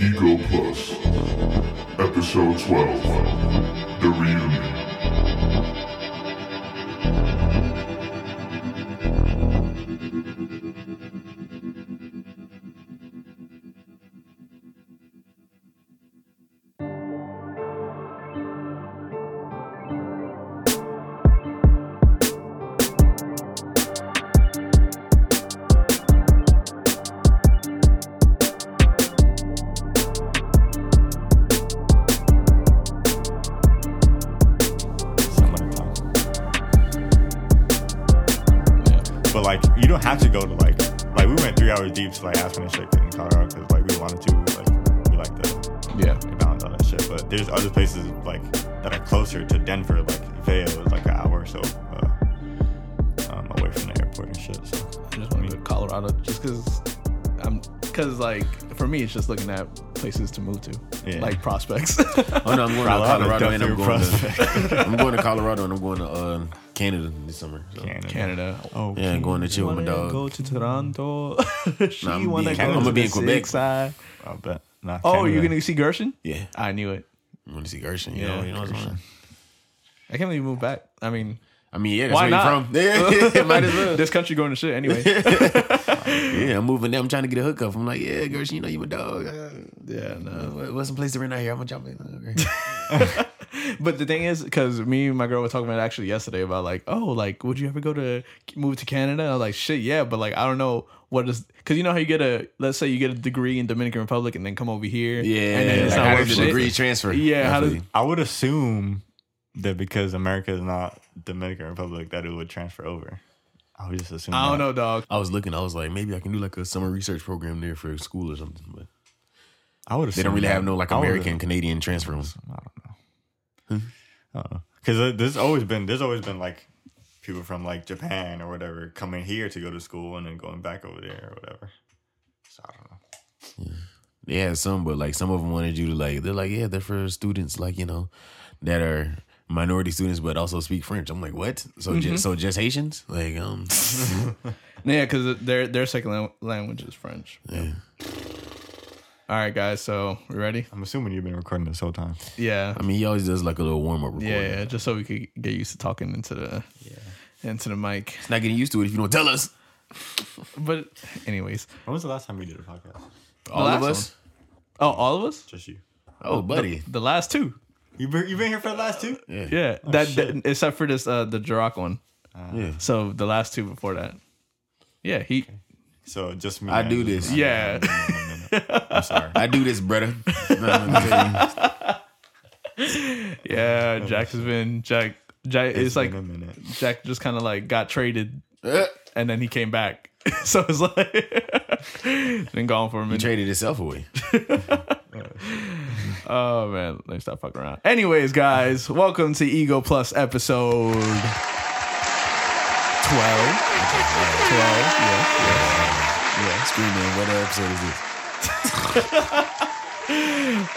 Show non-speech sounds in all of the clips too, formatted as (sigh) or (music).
Ego Plus, Episode 12 The Reunion. Went three hours deep to like Aspen and shit in Colorado because like we wanted to, like we like to Yeah. balance all that shit. But there's other places like that are closer to Denver, like Vail is like an hour or so uh, um, away from the airport and shit. So I just want to go to Colorado just because I'm because like for me it's just looking at places to move to Yeah. like prospects. Oh no, I'm going Colorado to Colorado and I'm going prospect. to (laughs) I'm going to Colorado and I'm going to uh, Canada this summer. So. Canada. Canada. Oh, Yeah, I'm going to chill with my dog. Go to Toronto. (laughs) she Nah, I'm wanna go I'm to gonna be in Quebec. side. I bet. Nah, Oh, you're gonna see Gershon? Yeah, I knew it. I'm going to see Gershon. You Yeah, know, you know what I'm saying. I can't believe you moved back. I mean, I mean, yeah, that's Why where not? you from. (laughs) (laughs) Yeah, might as well. this country going to shit anyway. Yeah, I'm moving there. I'm trying to get a hookup. I'm like, yeah, Gershon, you know you my dog. Uh, yeah, no. what- What's some place to rent out here? I'm gonna jump in. Okay. But the thing is, because me and my girl were talking about it actually yesterday about like, oh, like, would you ever go to move to Canada? I was like, shit, yeah, but like, I don't know what is because you know how you get a let's say you get a degree in Dominican Republic and then come over here, Yeah, and then it's like, not how worth does the shit. degree transfer? Yeah, how does- I would assume that because America is not Dominican Republic, that it would transfer over. I would just assume. I don't that. know, dog. I was looking. I was like, maybe I can do like a summer research program there for school or something. But I would. they don't really have no like American Canadian transfer. rooms. (laughs) Because there's always been there's always been like people from like Japan or whatever coming here to go to school and then going back over there or whatever. So I don't know. They had some, but like some of them wanted you to like. They're like, yeah, they're for students like you know that are minority students but also speak French. I'm like, what? So Mm-hmm. just so just Haitians? Like, um, (laughs) Yeah, because their their second language is French. yeah. All right, guys. So we ready? I'm assuming you've been recording this whole time. Yeah, I mean, he always does like a little warm up recording. yeah, yeah. Just so we could get used to talking into the yeah. into the mic. It's not getting used to it if you don't tell us. (laughs) But anyways, When was the last time we did a podcast? All of us. oh, all of us. Just you. Oh, buddy. The last two. You been, you been here for the last two? Yeah. Yeah, Oh, that, that- except for this uh the Jirac one. Yeah. So the last two before that. Yeah, he. So just me. I do this. Yeah. (laughs) I'm sorry. I do this, brother. No, I'm gonna (laughs) Yeah, Jack has been Jack. Jack. It's, It's like a minute. Jack just kind of like got traded, uh. and then he came back. (laughs) so it's like (laughs) been gone for a He minute. traded himself away. Oh man, let me stop fucking around. Anyways, guys, welcome to Ego Plus episode twelve. Twelve. yeah yeah yeah Screaming, what episode is this? (laughs)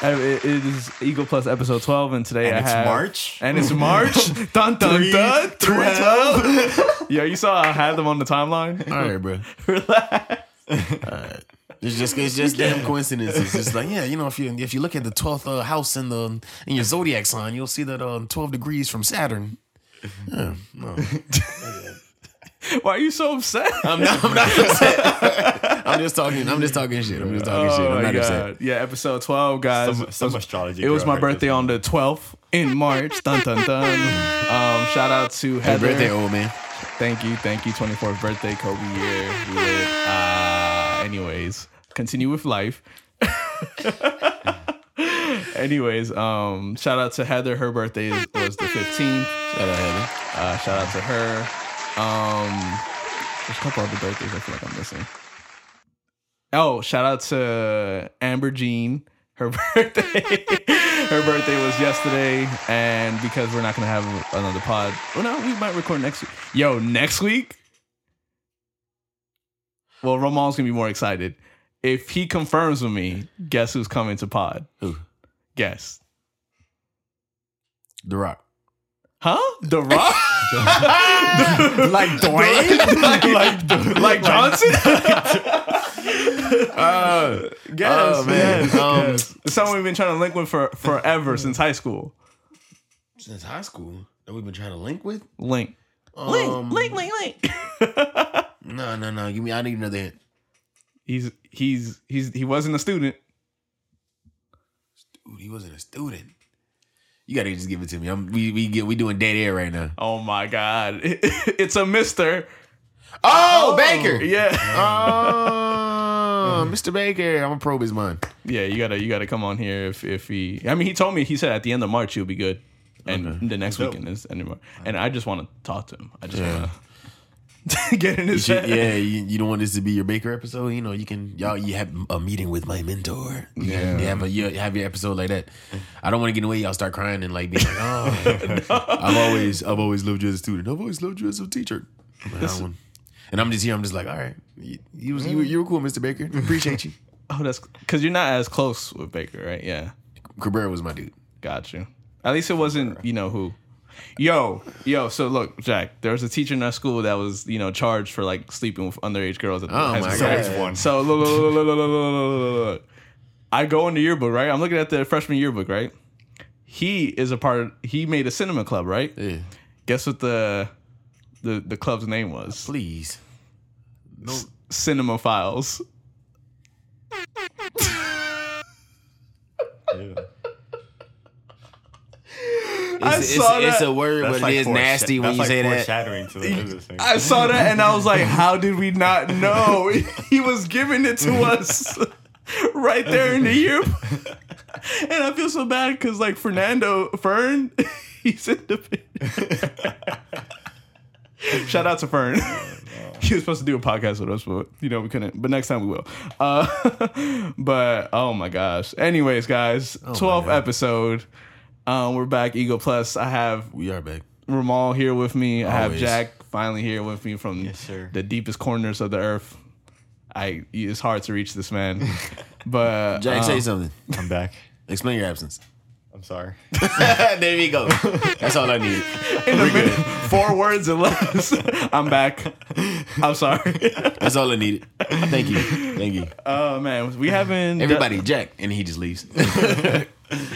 It is Ego Plus episode 12, and today And I it's have March? And it's March. (laughs) dun dun Three, dun. 312. (laughs) yeah, you saw I had them on the timeline. All right, bro. Relax. It's just it's just damn coincidences. It's like yeah, you know, if you if you look at the twelfth uh, house in the in your zodiac sign, you'll see that uh, twelve degrees from Saturn. Yeah, no. (laughs) Why are you so upset? I'm not. I'm not upset. (laughs) I'm just talking. I'm just talking shit. I'm just talking shit. Oh I'm my not upset. Yeah, episode 12, guys. Some, some astrology. it was my birthday on the 12th in March. Dun dun dun. Um, shout out to Heather. Happy birthday, old man. Thank you, thank you. 24th birthday, Kobe year. Lit. Uh, anyways, continue with life. (laughs) anyways, um, shout out to Heather. Her birthday is, was the 15th. Shout out, Heather. Uh, shout out to her. Um, there's a couple other birthdays I feel like I'm missing. Oh, shout out to Amber Jean. Her (laughs) birthday. her birthday was yesterday, and because we're not gonna have another pod, well, no, we might record next week. Yo, next week. Well, Ramon's gonna be more excited if he confirms with me. Guess who's coming to pod? Who? Guess. The Rock. Huh? The Rock? (laughs) like Dwayne. (laughs) like, like Johnson. (laughs) Uh, Yes, oh man. yes, Um, yes. It's someone we've been trying to link with for forever since high school. Since high school that we've been trying to link with. Link, Um, link, link, link. No, no, no. Give me. I need another hint. he's he's he's he wasn't a student. Dude, he wasn't a student. You gotta just give it to me. I'm, we we get we doing dead air right now. Oh my god, (laughs) it's a Mister. Oh, oh Baker. Yeah, Oh, Mr. Baker. I'm gonna probe his mind. yeah. You gotta you gotta come on here if if he. I mean, he told me he said at the end of March he'll be good, and the next Dope. weekend is March. And I just want to talk to him. I just Yeah. want to (laughs) get in his Shit, head. yeah, you, you don't want this to be your Baker episode. You know, you can y'all you have a meeting with my mentor. You, Yeah. you have a you have your episode like that. I don't want to get in the way. Y'all start crying and like being like, oh, (laughs) I've always I've always loved you as a student. I've always loved you as a teacher. I'm like, I don't want- And I'm just here. I'm just like, all right, you, you was you, were- you were cool, Mr. Baker. Appreciate you. (laughs) Oh, that's because you're not as close with Baker, right? Yeah, Cabrera was my dude. got you. At least it wasn't you know who yo, yo. So look, Jack. There was a teacher in our school that was, you know, charged for like sleeping with underage girls. At the oh high my school. god, So, look, look, look, look, look, look, look. I go in the yearbook, right? I'm looking at the freshman yearbook, right? He is a part. of He made a cinema club, right? Yeah. Guess what the the the club's name was? Please. No. Cinema Files. I it's, saw it's that. a word, That's but like it is foresha- nasty when you like say that. foreshadowing to the. I saw that and I was like, (laughs) how did we not know? (laughs) He was giving it to us (laughs) right there in the year. And I feel so bad because like Fernando Fern, he's in the Shout out to Fern. He was supposed to do a podcast with us, but you know we couldn't. But next time we will. Uh, but oh my gosh. Anyways, guys, my 12th God. episode. Um, we're back. Ego Plus. I have We are back. Ramal here with me. I have Always. Jack finally here with me from Yes, sir. the deepest corners of the earth. I it's hard to reach this man, (laughs) but Jack, um, say something. I'm back. Explain your absence. I'm sorry. (laughs) there we go. That's all I need. in a minute, four words or less. (laughs) I'm back. I'm sorry. That's all I needed. Thank you. Thank you. Oh man, we haven't Everybody, Jack, and he just leaves.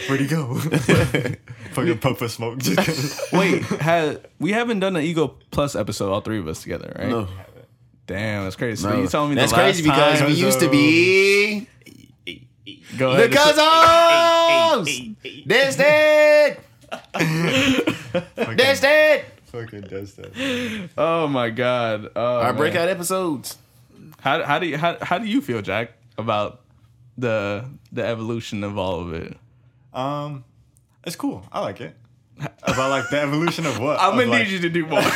Where'd he go? (laughs) Fucking puff of smoke. Just (laughs) kidding. wait. Had we haven't done an Ego Plus episode, all three of us together, right? No, Damn, that's crazy. So no. you telling me that's the last crazy because time, we used to be go the ahead. cousins. That's it. That's it. Fucking does that. Oh my god. Oh, Our man. breakout episodes. How how do you how, how do you feel, Jack, about the the evolution of all of it? Um, it's cool. I like it. About like the evolution of what? (laughs) I'm Of, gonna like- need you to do more. (laughs)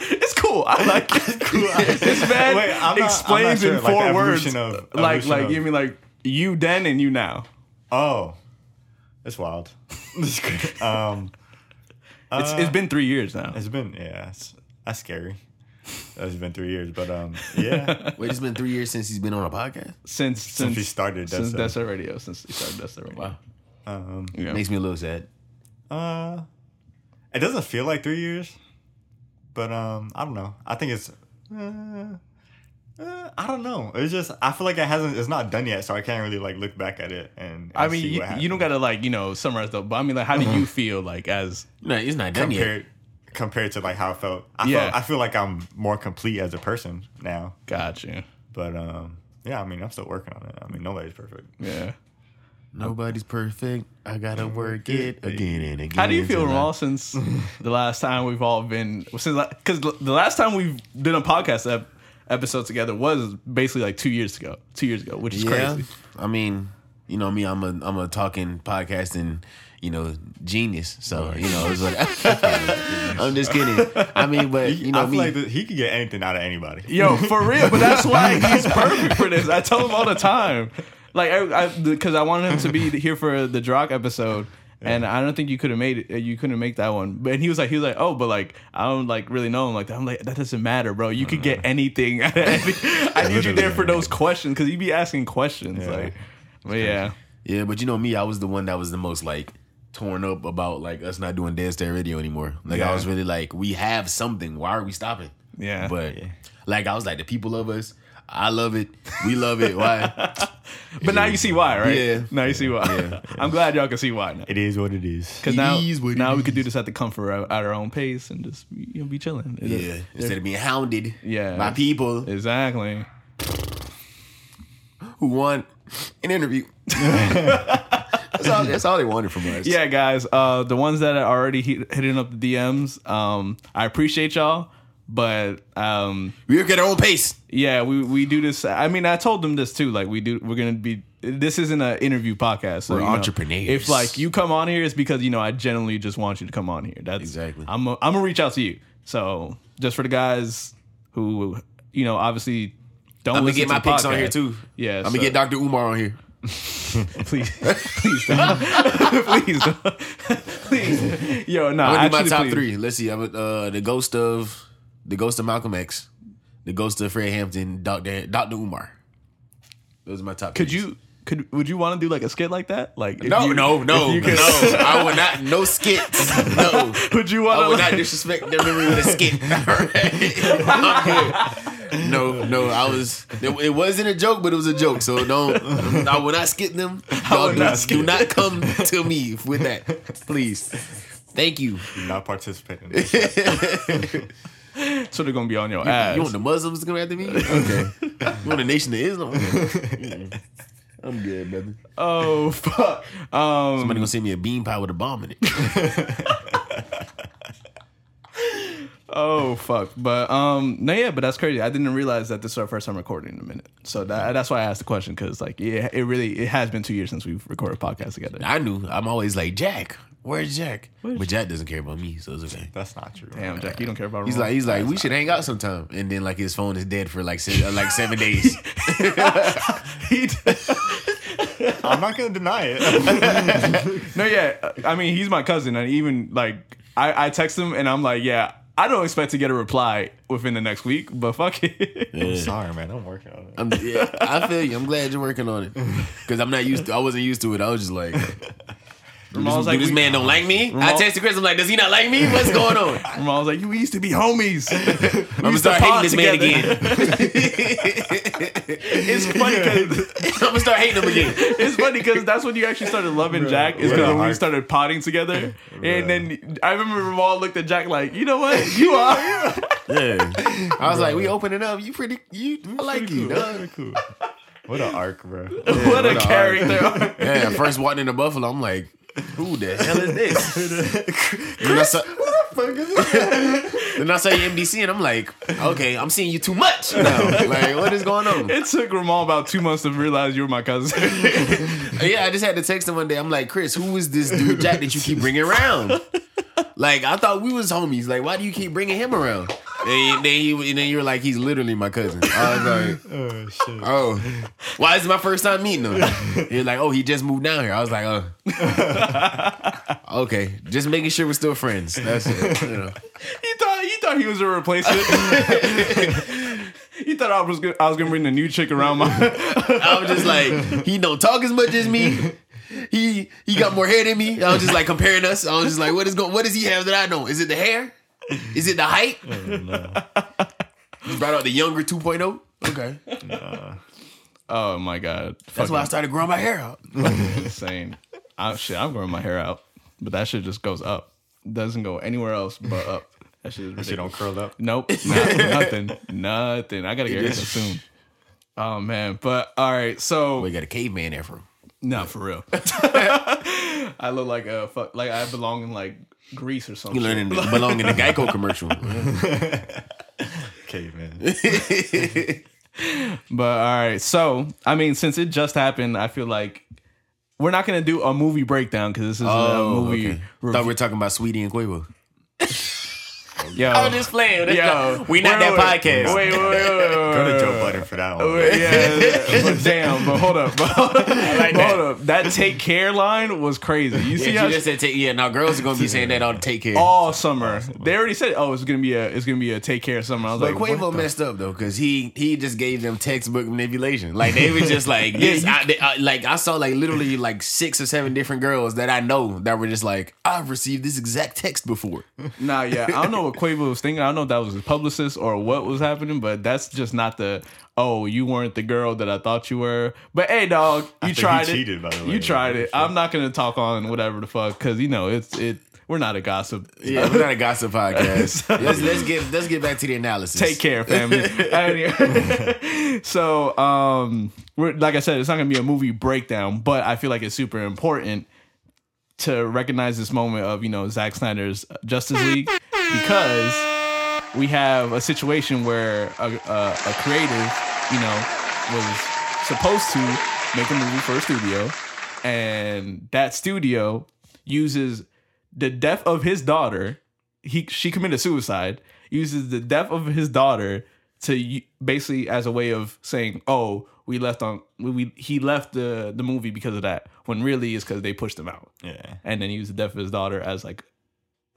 it's cool. I like it. (laughs) this man Wait, I'm not- explains sure, in like, four words. of- like evolution like of- you mean like you then and you now. Oh, it's wild. It's great. um, It's uh, it's been three years now. it's been yeah, it's, that's scary. It's been three years, but um, yeah. Wait, it's been three years since he's been on a podcast. Since since he started since Death Death Cell. Cell Radio. Since he started Death Cell Radio. Wow. Um, Yeah. Makes me a little sad. uh, it doesn't feel like three years, but um, I don't know. I think it's. Uh, uh, I don't know. It's just I feel like it hasn't. It's not done yet, so I can't really like look back at it and. and I mean, see you, what you don't gotta like you know summarize though. But I mean, like, how do you feel like as No, it's not done yet. compared compared to like how I felt. I Yeah. felt I feel like I'm more complete as a person now. got you? But um, yeah, I mean, I'm still working on it. I mean, nobody's perfect. Yeah. Nobody's perfect. I gotta work it again and again. How do you feel, Ramal, since (laughs) the last time we've all been since because the last time we've done a podcast ep- episode together was basically like two years ago. Two years ago, which is Yeah, crazy. I mean, you know me. I'm a I'm a talking podcasting, you know, genius. So you know, it's like (laughs) I'm just kidding. I mean, but you know I feel me. like he could get anything out of anybody. (laughs) Yo, for real, but that's why he's perfect for this. I tell him all the time, like, I because I, wanted him to be (laughs) here for the Drock episode. And I don't think you could have made it. Uh, you couldn't make that one. But he was like, he was like, oh, but like, I don't like really know him like that. I'm like, that doesn't matter, bro. You could get anything. out of (laughs) any- I need you there for those questions because you'd be asking questions. Yeah. Like, but yeah, yeah, but you know me. I was the one that was the most like torn up about like us not doing Dead Stare Radio anymore. Like Yeah. I was really like, we have something. Why are we stopping? Yeah. But like I was like, the people of us. I love it. We love it. Why? (laughs) But now you see why, right? Yeah. Now you see why. Yeah. (laughs) I'm glad y'all can see why now. It is what it is. Because now, is what it now we is. could do this at the comfort of, at our own pace and just you know, be chilling. It- yeah. Instead of being hounded Yeah. by people Exactly. who want an interview. (laughs) that's, all, that's all they wanted from us. Yeah, guys. Uh, the ones that are already hit, hitting up the DMs, um, I appreciate y'all. But um, We work at our own pace. yeah, we we do this. I mean, I told them this too. Like, we do. We're gonna be. This isn't an interview podcast. So, We're you know, entrepreneurs. If like you come on here, it's because you know I genuinely just want you to come on here. That's Exactly. I'm. A, I'm gonna reach out to you. So just for the guys who you know obviously don't I'm gonna get my picks on here too. Yeah, I'm gonna get Dr. Umar on here. (laughs) please, please, don't. (laughs) please, don't. (laughs) please, yo, no, I'm gonna do my top please. three. Let's see. I'm uh, the ghost of the ghost of Malcolm X, the ghost of Fred Hampton, Dr. Dr. Umar. Those are my top. Could threes. you? Could would you want to do like a skit like that? Like No, you- no, no, could- no. (laughs) I would not. No skits. No. (laughs) Would you want I to? would not disrespect their memory with a skit. (laughs) I'm. No, no, I was. It, it wasn't a joke, but it was a joke. So don't. I will not skip them. Y'all do, not skip do not come to me with that, please. Thank you. Do not participate so they're gonna be on your ass. You want the Muslims to come after me? Okay. You want the Nation of Islam? (laughs) Okay. I'm good, brother. oh fuck. Um. Somebody gonna send me a bean pie with a bomb in it. (laughs) Oh fuck. But um. No, yeah. But that's crazy. I didn't realize that this is our first time recording in a minute. So that that's why I asked the question because like yeah, it really it has been two years since we've recorded a podcast together. I knew. I'm always like Jack. Where's Jack? But Jack doesn't care about me, so it's okay. That's not true. Damn, Jack, you don't care about. He's Ramon? like, he's like, we should hang out sometime, and then like his phone is dead for like se- uh, like seven days. (laughs) He- (laughs) I'm not gonna deny it. (laughs) no, yeah. I mean, he's my cousin, and even like I, I text him, and I'm like, yeah, I don't expect to get a reply within the next week, but fuck it. I'm sorry, man. I'm working on it. I'm, yeah, I feel you. I'm glad you're working on it because I'm not used. to I wasn't used to it. I was just like, Ramon this, like, this we- man don't like me. I Ramon- texted Chris. I'm like, does he not like me? What's going on? (laughs) Ramon was like, we used to be homies. (laughs) I'm gonna start hating this man again. (laughs) it's funny because I'm gonna start hating him again. it's funny because that's when you actually started loving Jack. Is because when we started potting together, and then I remember Ramon looked at Jack like, you know what, you are. Yeah, I was like, we opening up. You pretty. You I like you. dog. cool. What an arc, bro. what a what a character. Yeah, first walking into Buffalo, I'm like, who the (laughs) hell is this? then, I saw, (laughs) then I saw you MDC, and I'm like, okay, I'm seeing you too much now. Like, what is going on? it took Ramon about two months to realize you were my cousin. (laughs) Yeah, I just had to text him one day. I'm like, Chris, who is this dude Jack that you keep bringing around? Like, I thought we was homies. Like, why do you keep bringing him around? And then, he, and then you were like, he's literally my cousin. I was like, (laughs) Oh shit. oh, why is it my first time meeting him? (laughs) You're like, oh, he just moved down here. I was like, oh, (laughs) okay, just making sure we're still friends. That's it. You know. he thought he thought he was a replacement. he thought I was gonna, I was gonna bring the new chick around my. I was just like, he don't talk as much as me. He he got more hair than me. I was just like comparing us. I was just like, what is going? What does he have that I don't? Is it the hair? Is it the height? Oh, (laughs) you brought out the younger 2.0. Okay, oh my god, that's why I started growing my hair out. (laughs) insane. I, shit, I'm growing my hair out, but that shit just goes up. Doesn't go anywhere else but up. That shit is ridiculous. Shit don't curl up. Nope, (laughs) not- nothing, nothing. I gotta get haircut soon. Oh man, but all right. So We got a caveman afro. no, for real. I look like a fuck, like I belong in like Greece or something. You learning to belong in the Geico (laughs) commercial. okay, Caveman. (laughs) But all right, so I mean, since it just happened, I feel like we're not gonna do a movie breakdown because this is a oh, movie. Oh, okay. Thought we were talking about Saweetie and Quavo. (laughs) Yo, I'm just playing. That's Yo, not- we not wait, that wait, podcast. Wait, wait, wait, wait, wait, Go to Joe wait. Budden for that one. Wait, yeah, yeah, (laughs) but damn, but hold up, but hold up, like that. hold up. That take care line was crazy. You see Yeah, how she just said take, yeah. Now girls are gonna be saying that on take care. all summer they already said, oh, it's gonna be a, it's gonna be a take care summer. I was But like, Quavo messed up though, because he he just gave them textbook manipulation. Like they was just like (laughs) this. you- I, they- I- like I saw like literally like six or seven different girls that I know that were just like I've received this exact text before. Nah, yeah, I don't know what Quavo (laughs) was thinking. I don't know if that was his publicist or what was happening, but that's just not the. Oh, you weren't the girl that I thought you were. But hey, dog, you think he tried it. cheated, by the way. You tried it. I'm not gonna talk on whatever the fuck because you know it's it. We're not a gossip. Yeah, we're not a gossip podcast. (laughs) let's let's get let's get back to the analysis. Take care, family. (laughs) Anyway, (laughs) so, um, we're like I said, it's not gonna be a movie breakdown, but I feel like it's super important to recognize this moment of you know Zack Snyder's Justice League because we have a situation where a, a, a creative, you know, was supposed to make a movie for a studio, and that studio uses the death of his daughter. He she committed suicide. Uses the death of his daughter to basically as a way of saying, "Oh, we left on we, we he left the the movie because of that." When really it's because they pushed him out Yeah. and then he used the death of his daughter as like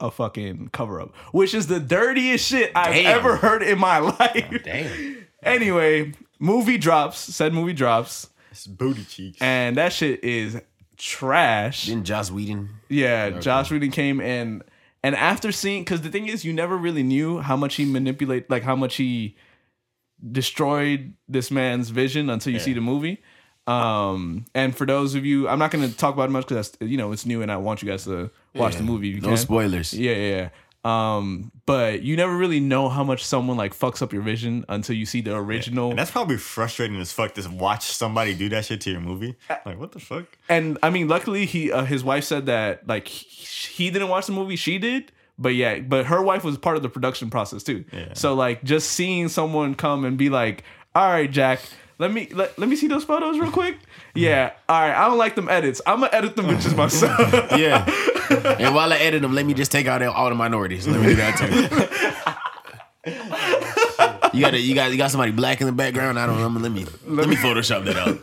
a fucking cover up, which is the dirtiest shit I've Damn. ever heard in my (laughs) life. Damn. Anyway, movie drops, said movie drops, It's booty cheeks. and that shit is trash. Then Joss Whedon. Yeah, Joss Whedon came and and after seeing because the thing is you never really knew how much he manipulate like how much he destroyed this man's vision until you see the movie. Um, and for those of you, I'm not going to talk about it much because that's you know it's new and I want you guys to watch the movie. No can. spoilers. Yeah, yeah, yeah. Um, but you never really know how much someone like fucks up your vision until you see the original. And that's probably frustrating as fuck to watch somebody do that shit to your movie. Like, what the fuck? and I mean, luckily he uh, his wife said that like he, he didn't watch the movie, she did. But yeah, but her wife was part of the production process too. Yeah. So like just seeing someone come and be like, "All right, Jack, let me let, let me see those photos real quick." Yeah, all right. I don't like them edits. I'm gonna edit them bitches myself. (laughs) Yeah. and while I edit them, let me just take out all the minorities. Let me do that too. (laughs) you got you got you got somebody black in the background. I don't know. Let me let me Photoshop that out.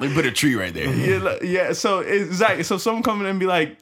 Let me put a tree right there. yeah, like- yeah. So exactly. So someone coming in and be like,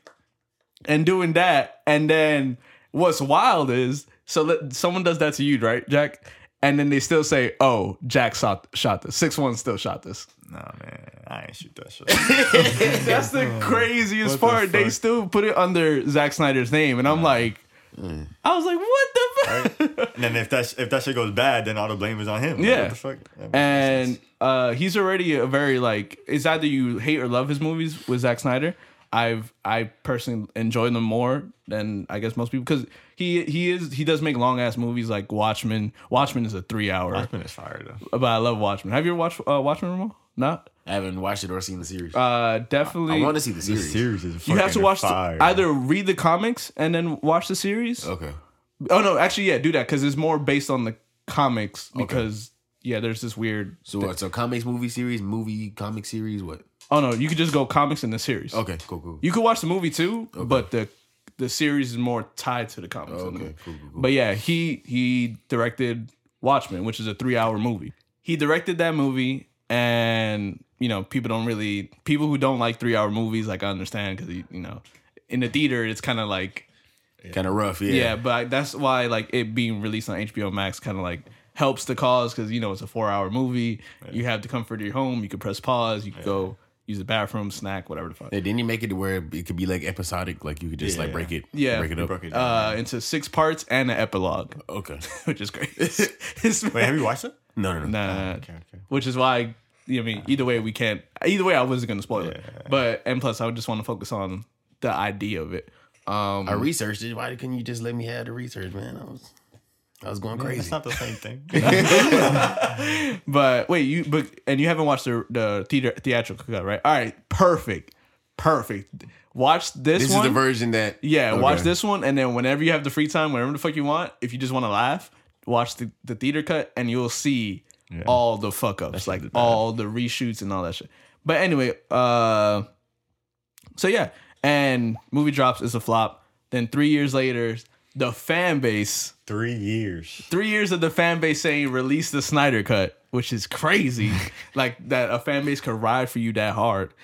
and doing that, and then what's wild is so let, someone does that to you, right, Jack? And then they still say, "Oh, Jack shot shot this. Six one still shot this." Nah, man. I ain't shoot that shit. (laughs) (laughs) That's the craziest What the part. They still put it under Zack Snyder's name, and I'm like, I was like, what the fuck? and then if that if that shit goes bad, then all the blame is on him. Like, Yeah. What the fuck? And uh, he's already a very like it's either you hate or love his movies with Zack Snyder. I've I personally enjoy them more than I guess most people because he he is he does make long ass movies like Watchmen. Watchmen is a three hour, Watchmen is fire though. but I love Watchmen. Have you ever watched uh, Watchmen, Ramo? Not. I haven't watched it or seen the series. Uh, definitely. I want to see the series. The series. series is you have to fucking watch the, fire. either read the comics and then watch the series. Okay. Oh no, actually, yeah, do that because it's more based on the comics. Because yeah, there's this weird. So what? So comics, movie series, movie, comic series. What? Oh no, you could just go comics in the series. Okay. Cool. Cool. You could watch the movie too, but the the series is more tied to the comics. Okay. Cool. Cool. cool. But yeah, he he directed Watchmen, which is a three hour movie. He directed that movie, and you know people don't really people who don't like three hour movies like I understand because you know in the theater it's kind of like kind of rough. Yeah. yeah, but I, that's why like it being released on HBO Max kind of like helps the cause because you know it's a four hour movie. You have the comfort of your home. You can press pause. You can go use the bathroom, snack, whatever the fuck. Yeah, didn't you make it to where it could be like episodic? Like you could just like break it. Yeah. Break it up. broke it down. Uh, into six parts and an epilogue, Okay. (laughs) which is great. (laughs) Wait, have you watched it? No, no, no. Nah, nah, nah. Okay, okay. which is why you know, I mean, either way we can't. Either way, I wasn't going to spoil it. But and plus, I would just want to focus on the idea of it. Um, I researched it. Why couldn't you just let me have the research, man? I was, I was going crazy. It's not the same thing. (laughs) (laughs) but wait, you but and you haven't watched the the theater theatrical cut, right? All right, perfect, perfect. Watch this, This one. is the version that. Yeah, watch this one, and then whenever you have the free time, whenever the fuck you want, if you just want to laugh, watch the, the theater cut, and you'll see all the fuck ups, like all the reshoots and all that shit. But anyway, uh, so yeah, and movie drops is a flop. Then three years later, the fan base Three years. three years of the fan base saying release the Snyder cut, which is crazy. (laughs) like that a fan base could ride for you that hard.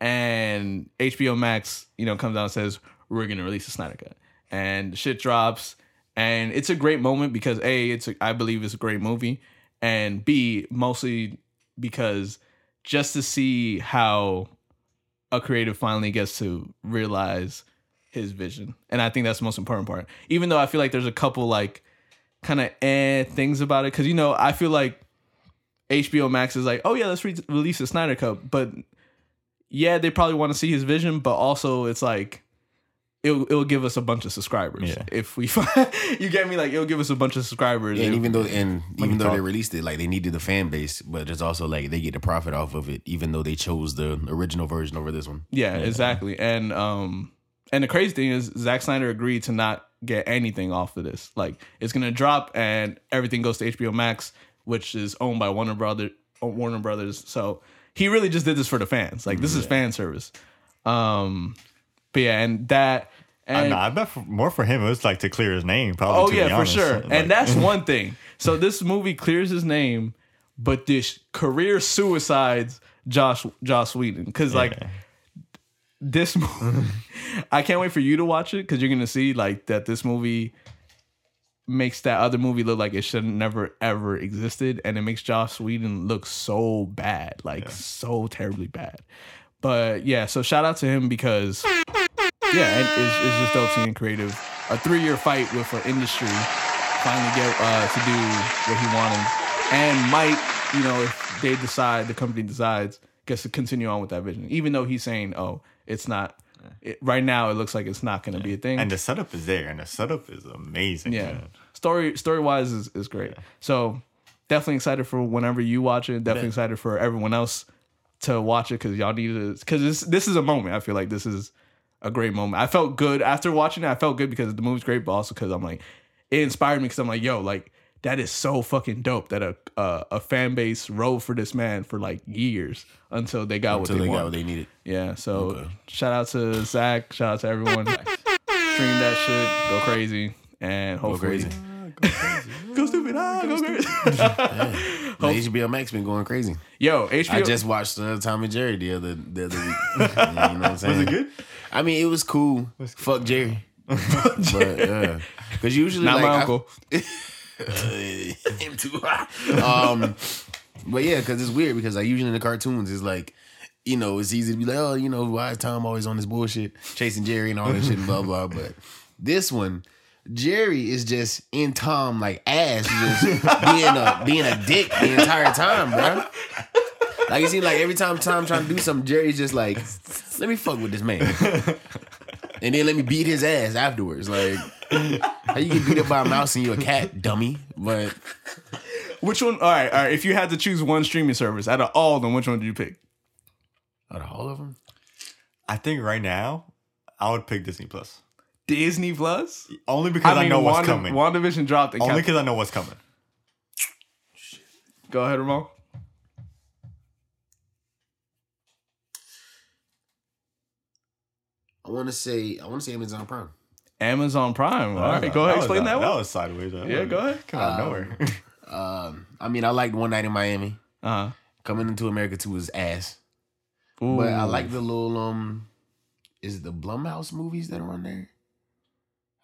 And HBO Max, you know, comes out and says, We're gonna release the Snyder cut. And shit drops. And it's a great moment because A, it's a, I believe it's a great movie. And B, mostly because just to see how a creative finally gets to realize his vision. And I think that's the most important part. Even though I feel like there's a couple like kind of eh things about it. Cause you know, I feel like HBO Max is like, oh yeah, let's re- release the Snyder Cut. But yeah, they probably want to see his vision, but also it's like it'll it'll give us a bunch of subscribers Yeah. if we find (laughs) you get me like it'll give us a bunch of subscribers. And even though and even though talk. they released it, like they needed the fan base, but it's also like they get the profit off of it, even though they chose the original version over this one. Yeah, exactly. And um and the crazy thing is Zack Snyder agreed to not get anything off of this. Like it's gonna drop and everything goes to HBO Max, which is owned by Warner Brother Warner Brothers. So he really just did this for the fans. Like this is fan service. Um but yeah, and that I know. I bet for, more for him it was like to clear his name. Probably. Oh yeah, for sure. Like, and that's (laughs) one thing. So this movie clears his name, but this career suicides Josh Joss Whedon because like Yeah. This movie, (laughs) I can't wait for you to watch it because you're gonna see like that this movie makes that other movie look like it should never ever existed, and it makes Joss Whedon look so bad, like so terribly bad. But yeah, so shout out to him because yeah, it, it's, it's just dope seeing creative. A three year fight with an industry finally get uh, to do what he wanted, and might you know if they decide the company decides gets to continue on with that vision, even though he's saying oh it's not it, right now it looks like it's not going to be a thing. And the setup is there, and the setup is amazing. yeah, man. story story wise is is great. So definitely excited for whenever you watch it. Definitely excited for everyone else to watch it because y'all need to because this this is a moment. I feel like this is a great moment. I felt good after watching it. I felt good because the movie's great, but also because I'm like it inspired me because I'm like yo like that is so fucking dope that a a, a fan base rode for this man for like years until they got Until what they they, got what they needed. Yeah, so shout out to Zack, shout out to everyone. Stream that shit, go crazy, and hopefully. Go hopefully crazy. (laughs) go stupid. Ah, go crazy. Like, (laughs) HBO Max been going crazy. Yo, HBO. I just watched uh, Tom and Jerry the other the other week. (laughs) You know what I'm saying? Was it good? I mean, it was cool. Fuck Jerry. but yeah, because usually not like, my I- uncle. (laughs) him too. (laughs) um, but yeah, because it's weird because like usually in the cartoons it's like, you know, it's easy to be like, oh, you know, why is Tom always on this bullshit, chasing Jerry and all that shit and blah blah. But this one, Jerry is just in Tom like ass, just being a being a dick the entire time, bro. Like it seems like every time Tom trying to do something, Jerry's just like, let me fuck with this man. And then let me beat his ass afterwards. Like, how you get beat up by a mouse and you a cat, dummy? But Which one? All right, all right. If you had to choose one streaming service out of all of them, which one did you pick? out of all of them, I think right now I would pick Disney Plus Disney Plus. only because I, know what's Wanda, coming. WandaVision dropped. And only Cap- because I know what's coming. Shit. Go ahead, Ramon. I want to say I want to say Amazon Prime. Amazon Prime. All right, go ahead. was- Explain that, That one. was sideways. Yeah, go ahead. Come out of nowhere. (laughs) Um, I mean, I liked One Night in Miami. Uh, Coming into America too is ass, ooh. but I like the little um, is it the Blumhouse movies that are on there?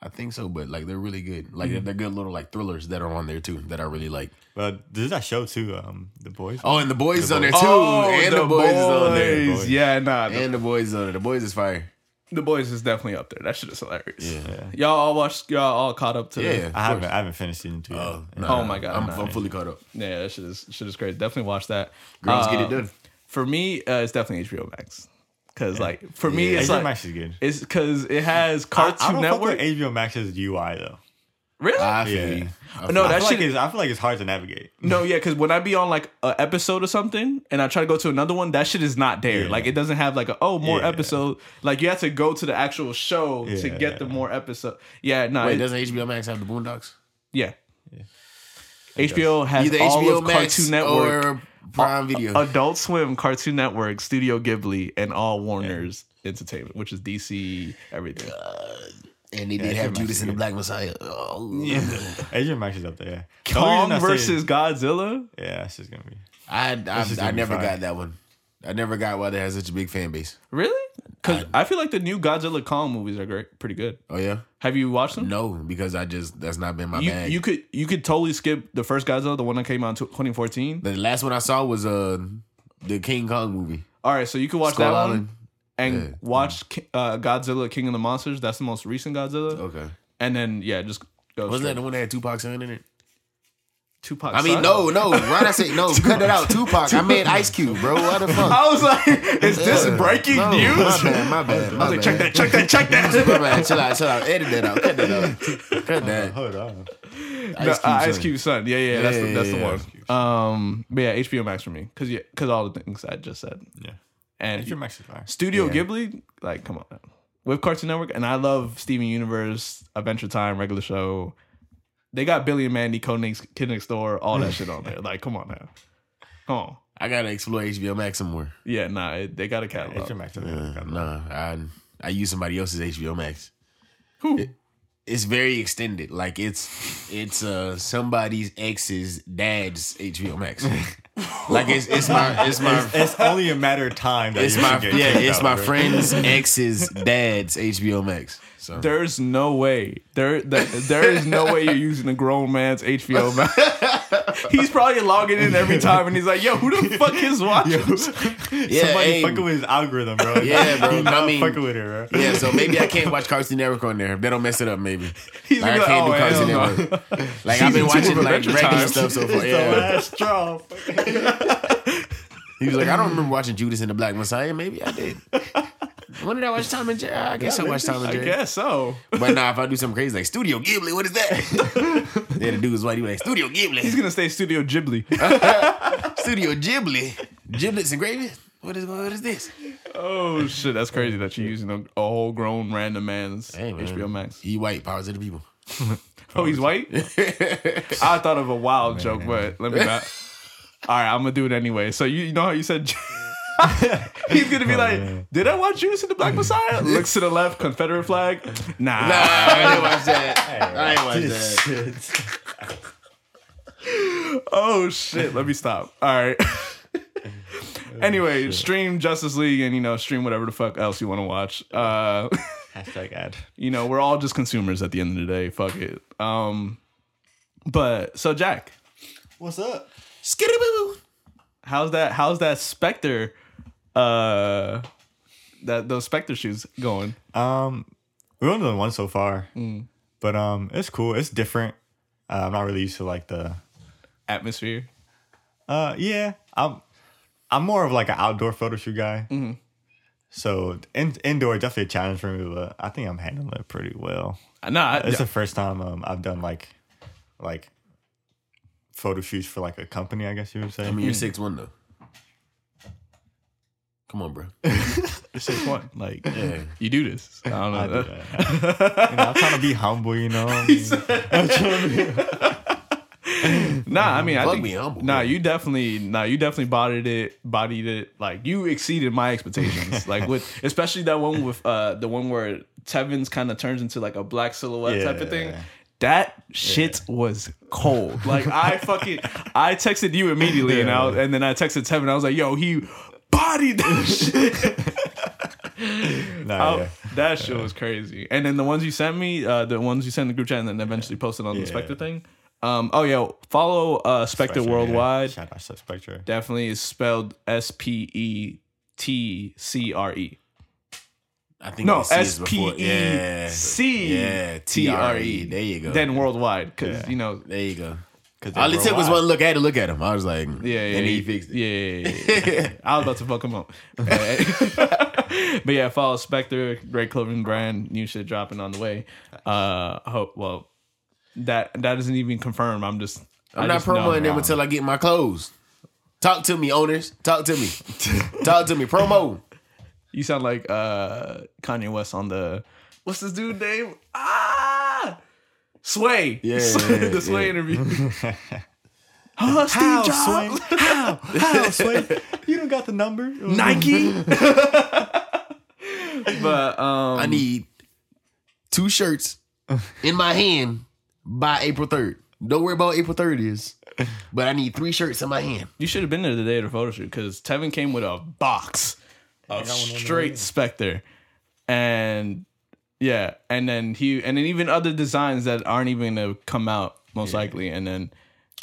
I think so, but like they're really good. Like they're good little like thrillers that are on there too that I really like. but there's that show too, um, The Boys. Oh, and the boys is The on there too, Oh, and the, boys, is on there, Boys. Boys. Yeah, nah. The, and the boys is on there. The boys is fire. The boys is definitely up there. That shit is hilarious. Yeah. Y'all all watched. Y'all all caught up to. Yeah. I haven't. I haven't finished season two. yet. Oh, Yeah. nah, Oh my God, I'm, nah. I'm fully caught up. Yeah, that shit is shit is crazy. Definitely watch that. Girls get Uh, it done. For me, uh, it's definitely HBO Max. Cause like for me, Yeah. it's HBO like Max is good. it's because it has Cartoon I don't Network. fuck with HBO Max's UI though. Really? I feel Yeah. you. I No, feel I that feel shit like it's, I feel like it's hard to navigate. no, yeah, because when I be on like an episode or something, and I try to go to another one, that shit is not there. Yeah. Like it doesn't have like a oh more Yeah. episode. Like you have to go to the actual show to Yeah. get the more episode. Yeah, no, Wait, it- doesn't HBO Max have the Boondocks? yeah. HBO has Either all HBO of Max Cartoon Network. or Prime uh, Video. Adult Swim, Cartoon Network, Studio Ghibli, and all Warner's Entertainment, which is DC, everything. And they Yeah, did have Adrian Max Judas is and the. Black Messiah. Oh. Adrian (laughs) Max is up there. Yeah. The Kong versus it- Godzilla. Yeah, it's just gonna be. I is I, I be never fire. got that one. I never got why they has such a big fan base. Really? Because I feel like the new Godzilla Kong movies are great, pretty good. Oh yeah? Have you watched them? No, because I just that's not been my You, bag. you could you could totally skip the first Godzilla, the one that came out in 2014. the last one I saw was uh the King Kong movie. All right, so you can watch Skull that Island. one and Yeah. watch Ki- uh, Godzilla King of the Monsters. That's the most recent Godzilla. Okay. And then yeah, just go. Wasn't straight. that the one that had Tupac son in it? Tupac? I mean, son? no, no. Why did I say no? (laughs) Cut it out. Tupac. I meant Ice Cube, bro. What the fuck? I was like, is this Yeah. breaking No, news? My bad. My bad. My I was like, bad. check that, check that, check that. (laughs) My bad. Chill out. Chill out. Edit that out. Cut that out. Cut that. Hold on. No, uh, Ice son. Cube's son. Yeah, yeah, that's the, that's yeah, the one. Um, but yeah, HBO Max for me because yeah, because all the things I just said. Yeah. And Adrian Max is fire. Studio Yeah. Ghibli, like, come on, now. with Cartoon Network, and I love Steven Universe, Adventure Time, regular show. They got Billy and Mandy, Code Next, Kid Next Door, all that shit on there. (laughs) Like, come on now, come on. I gotta explore HBO Max some more. Yeah, nah, it, they got a catalog. Adrian Max is Uh, good. nah, I I use somebody else's HBO Max. Who? It- it's very extended. Like it's it's uh somebody's ex's dad's HBO Max. (laughs) like it's it's my it's my It's only a matter of time that it's my yeah it's my friend's ex's dad's HBO Max. So There's no way there that there is no way you're using a grown man's HBO (laughs) Max. he's probably logging in every time, and he's like, "Yo, who the fuck is watching?" (laughs) yeah, Somebody hey, fucking with his algorithm, bro. Yeah, bro. (laughs) I mean- fucking with it, bro. yeah. So maybe I can't watch Cartoon Network on there. If they don't mess it up, maybe. He's Like, I can't do like, "Oh, Cartoon hell no." Like I've been watching like Adventure regular Time. stuff so far. It's the last straw. He was like, I don't remember watching Judas and the Black Messiah. Maybe I did. When did I watch Tom and Jerry? I guess I watched Tom and Jerry. I guess so. (laughs) But now, if I do something crazy like Studio Ghibli, what is that? (laughs) then the dude was white. He like, Studio Ghibli. He's gonna say Studio Ghibli. (laughs) Studio Ghibli. Giblets and gravy? What is what is this? oh shit, that's crazy that you're using a, a whole grown random man's Hey, man. HBO Max. He white, powers of the people. Oh, he's white. I thought of a wild joke, but let me not. All right, I'm gonna do it anyway. So you, you know how you said (laughs) he's gonna be like, "Did I watch Judas and the Black (laughs) Messiah?" Looks to the left, Confederate flag. Nah. Nah, I didn't watch that. (laughs) I didn't watch that. Oh shit. Let me stop. All right. anyway, stream Justice League and you know stream whatever the fuck else you want to watch. Uh, Hashtag ad. you know we're all just consumers at the end of the day. Fuck it. Um, but so Jack, What's up? Skitty-boo. how's that? How's that Spectre? Uh, that those Spectre shoes going? Um, we only done one so far, Mm. but um, it's cool. It's different. Uh, I'm not really used to like the. Atmosphere. Uh, yeah, I'm. I'm more of like an outdoor photo shoot guy. Mm-hmm. So in, indoor definitely a challenge for me, but I think I'm handling it pretty well. No, I, It's the first time um, I've done like, like, photo shoots for like a company. I guess you would say. I mean, you're six one though. Come on, bro. (laughs) it's six one. Like Yeah. you do this. I don't know. I do (laughs) that. you know, I'm trying to be humble. You know. (laughs) Nah, I mean, I think me humble, nah, bro. you definitely nah, you definitely bodied it, bodied it. Like you exceeded my expectations. like with especially that one with uh the one where Tevin's kind of turns into like a black silhouette type of thing. That shit was cold. Like I fucking I texted you immediately and I, and then I texted Tevin. I was like, "Yo, he bodied that (laughs) shit." Nah, Oh, yeah. That shit was crazy. And then the ones you sent me, uh, the ones you sent in the group chat, and then eventually posted on the Spectre thing. Um, oh yeah, follow uh, Spectre Spectre, Worldwide. Yeah. Shout out to Spectre. Definitely is spelled S P E T C R E. I think No, the C is S P before- E Yeah. C Yeah, T R E. There you go. Then Worldwide, because Yeah. you know, there you go. Cause All it took was one look at it. Look at him. I was like, yeah, yeah, And then he fixed it. Yeah, yeah, yeah. (laughs) (laughs) I was about to fuck him up. but (laughs) yeah, follow Spectre, great clothing brand, new shit dropping on the way. Uh, hope. Well, that that isn't even confirmed. I'm just. I'm I not promoting them until I get my clothes. Talk to me, owners. Talk to me. Talk to me. Promo. You sound like uh Kanye West on the what's this dude name? Ah, Sway. (laughs) Yeah, Sway- yeah, the (laughs) Sway yeah. interview. oh, Steve How, Jobs, Sway? (laughs) How? How, Sway? You don't got the number? Nike. but um, I need two shirts in my hand by April third. Don't worry about April third is, but I need three shirts in my hand. You should have been there the day of the photo shoot because Tevin came with a box of got one on the straight. Spectre, and yeah, and then he and then even other designs that aren't even gonna come out most likely, and then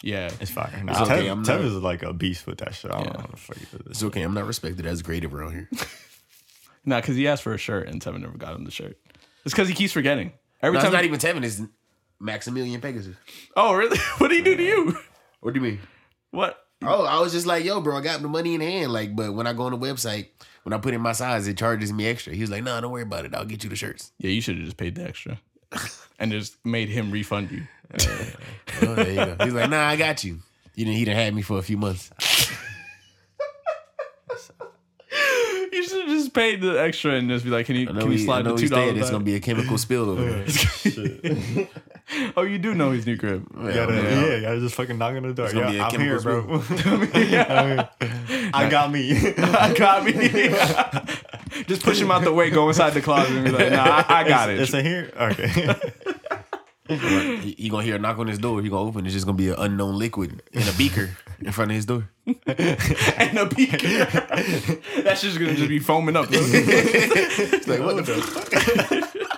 yeah, It's fire. Nah, It's okay, Tev, I'm Tev not- is like a beast with that shit. I don't Yeah. know what the fuck he does. It's okay. I'm not respected as creative around here. (laughs) nah, because he asked for a shirt and Tevin never got him the shirt. It's because he keeps forgetting every No, time. it's not even Tevin. It's Maximilian Pegasus. oh really? (laughs) what did he do to you? What do you mean? What? Oh, I was just like, yo, bro, I got the money in hand. Like, but when I go on the website, when I put in my size, it charges me extra. He was like, no, don't worry about it. I'll get you the shirts. Yeah, you should have just paid the extra, (laughs) and just made him refund you. (laughs) Oh, there you go. He's like, nah, I got you. He didn't. He done had me for a few months. (laughs) You should have just paid the extra and just be like, "Can you I know can you he, I slide know the two dollars?" It's gonna be a chemical spill over there. (laughs) Oh, you do know his new crib. You gotta, Yeah. yeah, gotta just fucking knock on the door. Yeah, a I'm here, chemical bro. (laughs) I got me. (laughs) I got me. just push him out the way, go inside the closet, and be like, "Nah, I, I got it." It's a here. Okay. He gonna hear a knock on his door. He gonna open. It's just gonna be an unknown liquid in a beaker in front of his door. (laughs) and a beaker. (laughs) That's just gonna just be foaming up. (laughs) It's like what the fuck?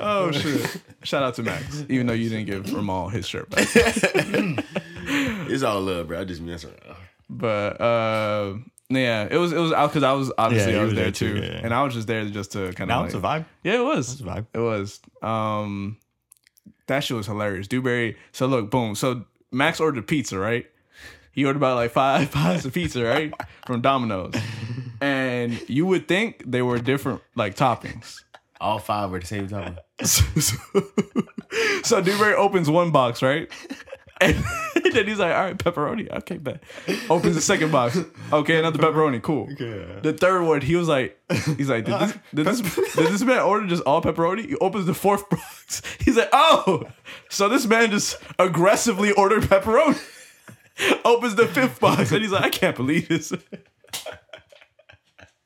oh shit! Shout out to Max, even though you didn't give Ramal his shirt back. It's all love, bro. I just mess around. But uh, yeah, it was it was because I was obviously Yeah, I you was was there there too, too, yeah. and I was just there just to kind now of it's a vibe. yeah, it was It's a vibe. It was. Um that shit was hilarious. Dewberry. So look, boom. So Max ordered pizza, right? He ordered about like five (laughs) pies of pizza, right? From Domino's. (laughs) And you would think they were different like toppings. All five at the same time. (laughs) So, so Dewberry opens one box, right? And (laughs) then he's like, all right, pepperoni. Okay, bet. Opens the second box. Okay, another (laughs) pepperoni. Cool. Yeah. The third one, he was like, he's like, did this, did this, (laughs) did this man order just all pepperoni? He opens the fourth box. He's like, oh, so this man just aggressively ordered pepperoni. Opens the fifth box and he's like, I can't believe this.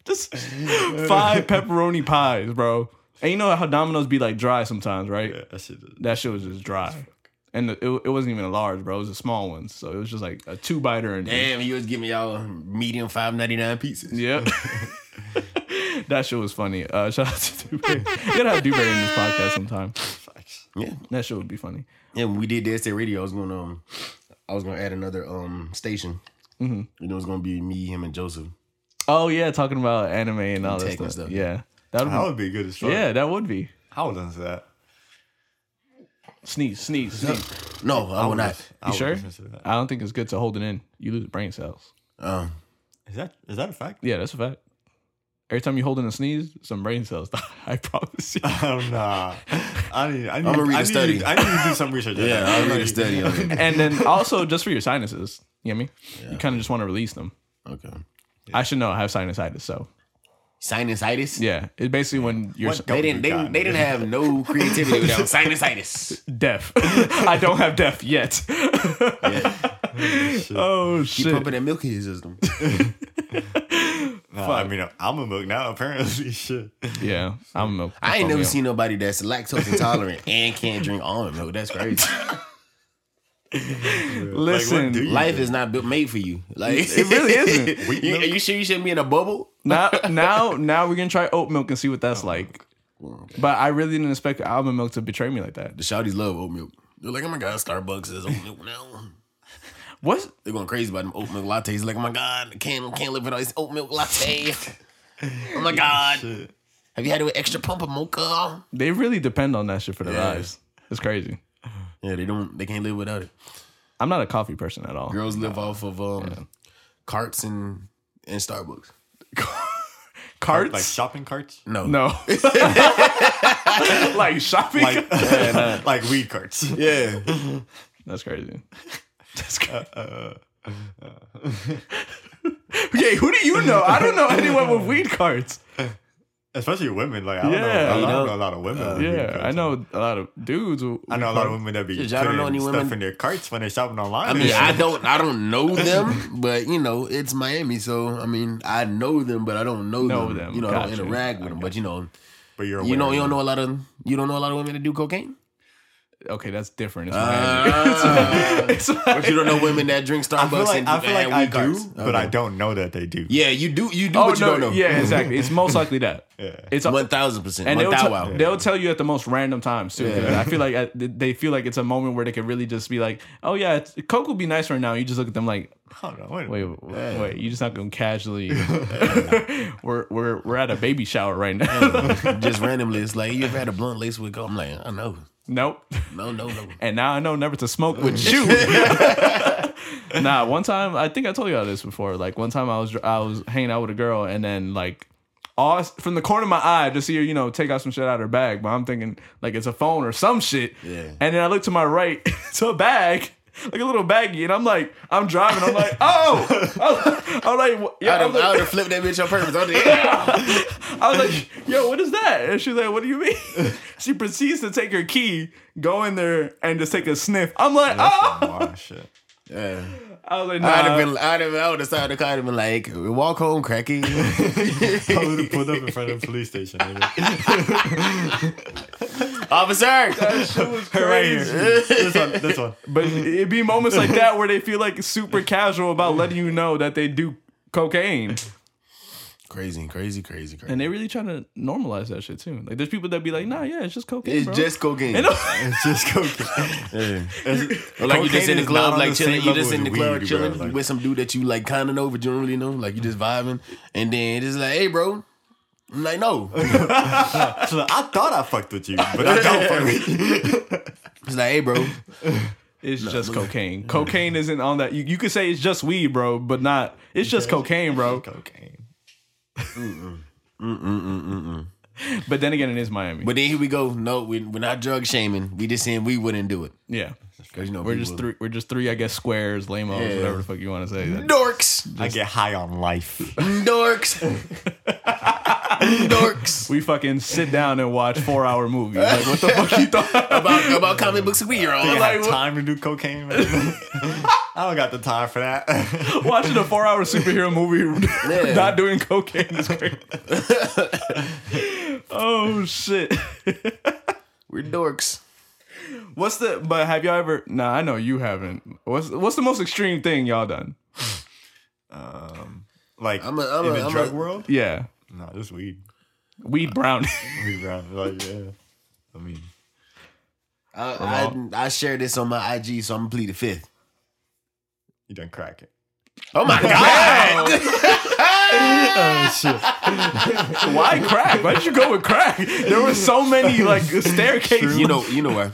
just five pepperoni pies, bro. And you know how Domino's be like dry sometimes, right? Yeah, that shit. is- That shit was just dry. And the, it, it wasn't even a large, bro. It was a small one. So it was just like a two biter and Damn, you was giving y'all medium five ninety nine pieces. Yep. (laughs) (laughs) that shit was funny. Uh, (laughs) shout out to Dewberry. You gotta have Dewberry in this podcast sometime. Yeah, That shit would be funny. yeah. When we did Dead State Radio, I was gonna um, I was gonna add another um station. Mm-hmm. And it was gonna be me, him, and Joseph. Oh yeah, talking about anime and all that stuff. stuff. Yeah, that would That be. would be good as fuck. Yeah, that would be. I would listen to that. Sneeze, sneeze, sneeze. No, I will not. You would sure? listen to that. I don't think it's good to hold it in. You lose brain cells. Um, Is that is that a fact? Yeah, that's a fact. Every time you hold in a sneeze, some brain cells (laughs) die. I promise you. Oh nah. I need. I need. I'ma read I a need, study. I need to do some research. on yeah, that. I'll I'm read a study on it. and then (laughs) also just for your sinuses. You know what I mean? You kind of just want to release them. Okay. I should know I have sinusitis, so Sinusitis. yeah. It's basically when you're What They didn't. They, oh God, they didn't have no creativity without (laughs) sinusitis. deaf. (laughs) I don't have deaf yet. Yeah. (laughs) oh shit! Keep shit! pumping that milk in his system. Nah, I mean, I'm a milk now. Apparently, shit. Yeah, I'm a milk. I ain't never milk. seen nobody that's lactose intolerant and can't drink almond milk. That's crazy. Listen, do you- Life is not built made for you. Like it really isn't. you, are you sure you shouldn't be in a bubble? Now, now, now we're gonna try oat milk and see what that's like. But I really didn't expect almond milk to betray me like that. The shouties love oat milk. They're like, oh my god, Starbucks is oat milk now. What? They're going crazy about them oat milk lattes. Like, oh my god, I can't can't live without this oat milk latte. oh my god, have you had it with extra pump of mocha? They really depend on that shit for their Yeah. lives. It's crazy. Yeah, they don't. They can't live without it. I'm not a coffee person at all. Girls live off of um, carts and and Starbucks. Carts? Like shopping carts. No, no. (laughs) like shopping. (laughs) Like like weed carts. yeah. that's crazy. That's crazy. Uh, uh, uh, (laughs) okay, who do you know? I don't know anyone with weed carts. Especially women. Like I don't Yeah. know. I don't know? know a lot of women. Uh, with weed Yeah. I know a lot of dudes. Who, I know a lot of women that be Shit, y'all don't putting know any stuff women- in their carts when they're shopping online. I mean. I don't, I don't know (laughs) them, but you know, it's Miami, so I mean, I know them, but I don't know, Know them. them. You know, I don't interact with them, but you know, but you're You know, you don't know a lot of you don't know a lot of women that do cocaine. Okay, that's different. It's Ah. (laughs) It's But you don't know women that drink I Starbucks feel like and, I feel like and I do, carts. but I don't know that they do. Yeah, you do. You do, oh but you no, don't know. yeah, exactly. It's most likely that. (laughs) Yeah. It's one thousand percent. and they'll, tell- thousand. they'll tell you at the most random times too. 'cause Yeah. I feel like at, they feel like it's a moment where they can really just be like, "Oh yeah, it's, Coke would be nice right now." You just look at them like, Hold on, wait, "Wait, wait, wait you're just not gonna casually." (laughs) we're we're we're at a baby shower right now. just randomly. It's like you've had a blunt laced with coke? I'm like, I know. Nope. No, no, no. (laughs) And now I know never to smoke with you. (laughs) (laughs) nah, one time I think I told you all this before. Like one time I was I was hanging out with a girl and then like all from the corner of my eye, I just see her, you know, take out some shit out of her bag. But I'm thinking like it's a phone or some shit. Yeah. And then I look to my right, it's a bag. Like a little baggy, and I'm like, I'm driving. I'm like, oh, (laughs) I'm like, what- yeah, I'd I'm have, I would like, have flipped that bitch on purpose. I was like, (laughs) I was like, yo, what is that? And she's like, what do you mean? (laughs) She proceeds to take her key, go in there, and just take a sniff. I'm like, oh, Oh, shit. yeah. I was like, I'd have been, I'd have, I would have started the car and been like, walk home, cracky. I would have pulled up in front of the police station. Nigga. Officer. (laughs) right here. This one. This one. But it'd be moments like that where they feel like super casual about letting you know that they do cocaine. Crazy, crazy, crazy, crazy. And they really trying to normalize that shit too. Like there's people that be like, nah, yeah, it's just cocaine. it's bro. just cocaine. (laughs) It's just cocaine. (laughs) Yeah. Or like you just in the club, like the chilling. You just in the as club weed, chilling bro, like- with some dude that you like kind of know, but you don't really know. Like you just vibing, and then it's like, hey, bro. I'm like, no. So (laughs) I thought I fucked with you, but I don't fuck with you. (laughs) It's like, hey, bro. It's just cocaine. Cocaine isn't on that. You, you could say it's just weed, bro, but not. It's just cocaine, bro. (laughs) Cocaine. But then again, it is Miami. But then here we go. No, we, we're not drug shaming. We just saying we wouldn't do it yeah, because you know we're people- just three. We're just three, I guess, squares, lamos, Yeah. whatever the fuck you want to say. That- dorks, I get high on life. (laughs) dorks, dorks. (laughs) We fucking sit down and watch four hour movies. Like, what the fuck you thought? (laughs) about about comic books we are I on. like, what- time to do cocaine, man. I don't got the time for that. Watching a four hour superhero movie, Yeah. not doing cocaine is crazy. oh shit. We're dorks. What's the? But have y'all ever? Nah, I know you haven't. What's What's the most extreme thing y'all done? Um, like I'm a- I'm in a- the I'm drug a- world, Yeah, no, just weed. weed brownie. (laughs) Weed brown. Like yeah. I mean, I, I I share this on my IG, so I'm gonna plead the fifth. you done crack it. Oh my (laughs) god! (laughs) Oh shit. Why crack? Why did you go with crack? There were so many like staircases. you know, you know why?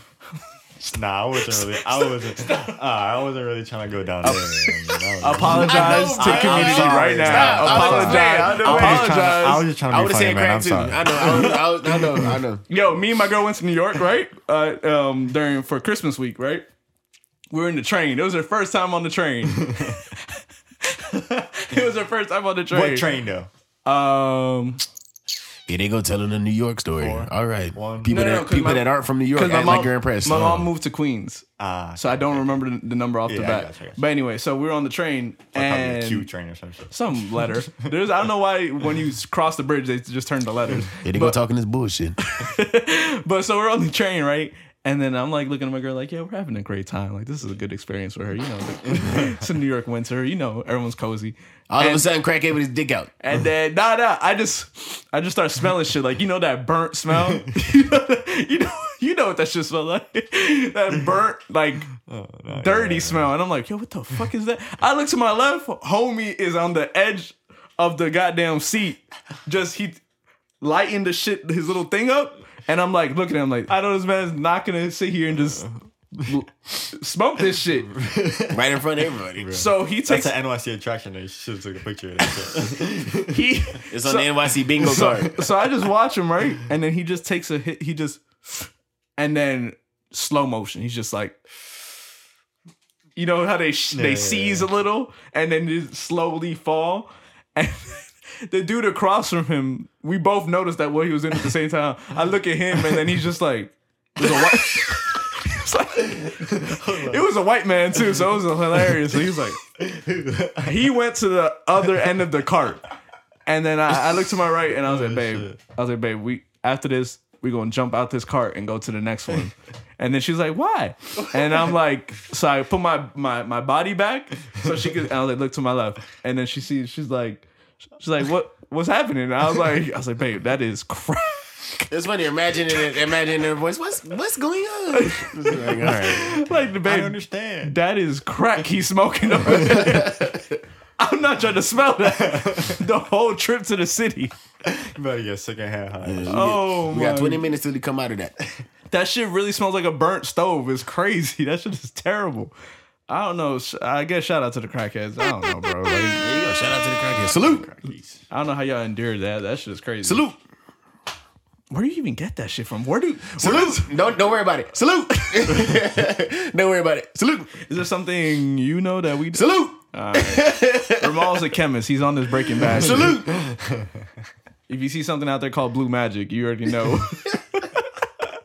Nah, I wasn't really. I wasn't. Uh, I wasn't really trying to go down there. I mean, I Apologize I to know, the community sorry. right now. Stop. I Apologize. I know. I was just trying to- I was just trying to would be have funny, said man. I'm too. sorry. I know, I, was- I, was- I know, I know. Yo, me and my girl went to New York, right? Uh, um, during for Christmas week, right? We were in the train. It was her first time on the train. (laughs) (laughs) it was her first time on the train. What train though? Um, Yeah, they go telling a New York story. Four. All right, One. people No, no, that 'cause people my- that aren't from New York act like you're impressed. my Oh. mom moved to Queens, Ah, so I don't remember the, the number off the Yeah, I bat. gotcha, I gotcha. But anyway, so we were on the train probably a and Q train or some shit. some letter. (laughs) There's I don't know why when you cross the bridge they just turn the letters. Yeah, they go talking this bullshit. (laughs) But so we're on the train, right? And then I'm like looking at my girl, like, yeah, we're having a great time. Like, this is a good experience for her. You know, (laughs) it's a New York winter. You know, everyone's cozy. All of a And- sudden, crackhead with his dick out. And then nah nah, I just I just start smelling shit like you know that burnt smell. you (laughs) know (laughs) you know you know what that shit smell like. that burnt like oh, dirty smell. And I'm like, yo, what the fuck is that? I look to my left, homie is on the edge of the goddamn seat. Just he lighting the shit his little thing up. And I'm like looking at him like, I know this man's not gonna sit here and just smoke this shit. (laughs) Right in front of everybody. So he takes That's an NYC attraction. They should have took a picture of that (laughs) he (laughs) It's on so- the NYC bingo so, card. so I just watch him, right? And then he just takes a hit. He just, and then slow motion. He's just like, you know how they sh- they yeah, seize a little and then just slowly fall. And the dude across from him, we both noticed that what he was in at the same time. I look at him and then he's just like, it was a white. It's (laughs) like- it was a white man too, so it was hilarious. So he was like, he went to the other end of the cart. And then I, I looked to my right and I was like, babe, I was like, babe, we after this, we're gonna jump out this cart and go to the next one. And then she's like, why? And I'm like, so I put my my my body back so she could. I was like, look to my left, and then she sees. She's like, she's like, what what's happening? And I was like, I was like, babe, that is crack. It's funny imagining it, imagining their voice. What's what's going on? (laughs) It's like, all right. Like the I babe, understand. that is crack he's smoking over there. (laughs) I'm not trying to smell that. The whole trip to the city. You better get secondhand high. Oh We got 20 minutes till they come out of that. That shit really smells like a burnt stove. It's crazy. That shit is terrible. I don't know. Sh- I guess shout out to the crackheads. I don't know, bro. Like, (laughs) There you go. Shout out to the crackheads. Salute. I don't know how y'all endured that. That shit is crazy. Salute. Where do you even get that shit from? Where do Salute. Don't don't worry about it. Salute. (laughs) don't worry about it. Salute. is there something you know that we? Salute. Ramal's a chemist. He's on this Breaking Bad. Salute. If you see something out there called Blue Magic, you already know. (laughs)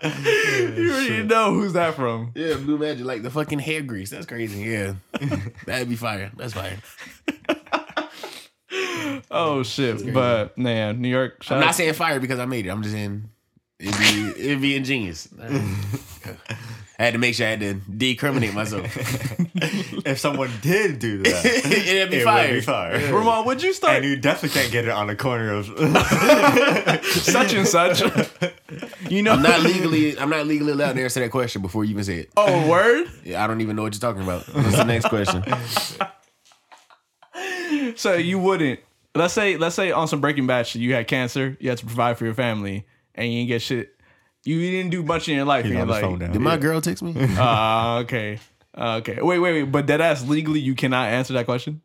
(laughs) you already know who's that from. Yeah, blue magic like the fucking hair grease. That's crazy. Yeah, (laughs) that'd be fire. That's fire. (laughs) Oh shit! But man, New York. I'm not saying fire because I made it. I'm just saying it'd be it'd be ingenious. I had to make sure I had to decriminate myself. (laughs) If someone did do that, (laughs) it'd be it fire. would be fire. Ramal, would you start And you definitely can't get it on the corner of. (laughs) such and such? you know, I'm not legally I'm not legally allowed to answer that question before you even say it. Oh, word. Yeah, I don't even know what you're talking about. What's the next question? So you wouldn't. Let's say, let's say on some Breaking Bad shit, you had cancer, you had to provide for your family, and you didn't get shit. You didn't do much in your life. He's on you're phone like, now. Did my girl text me? (laughs) ah, okay, Ah, okay. Wait, wait, wait. But dead ass legally, you cannot answer that question.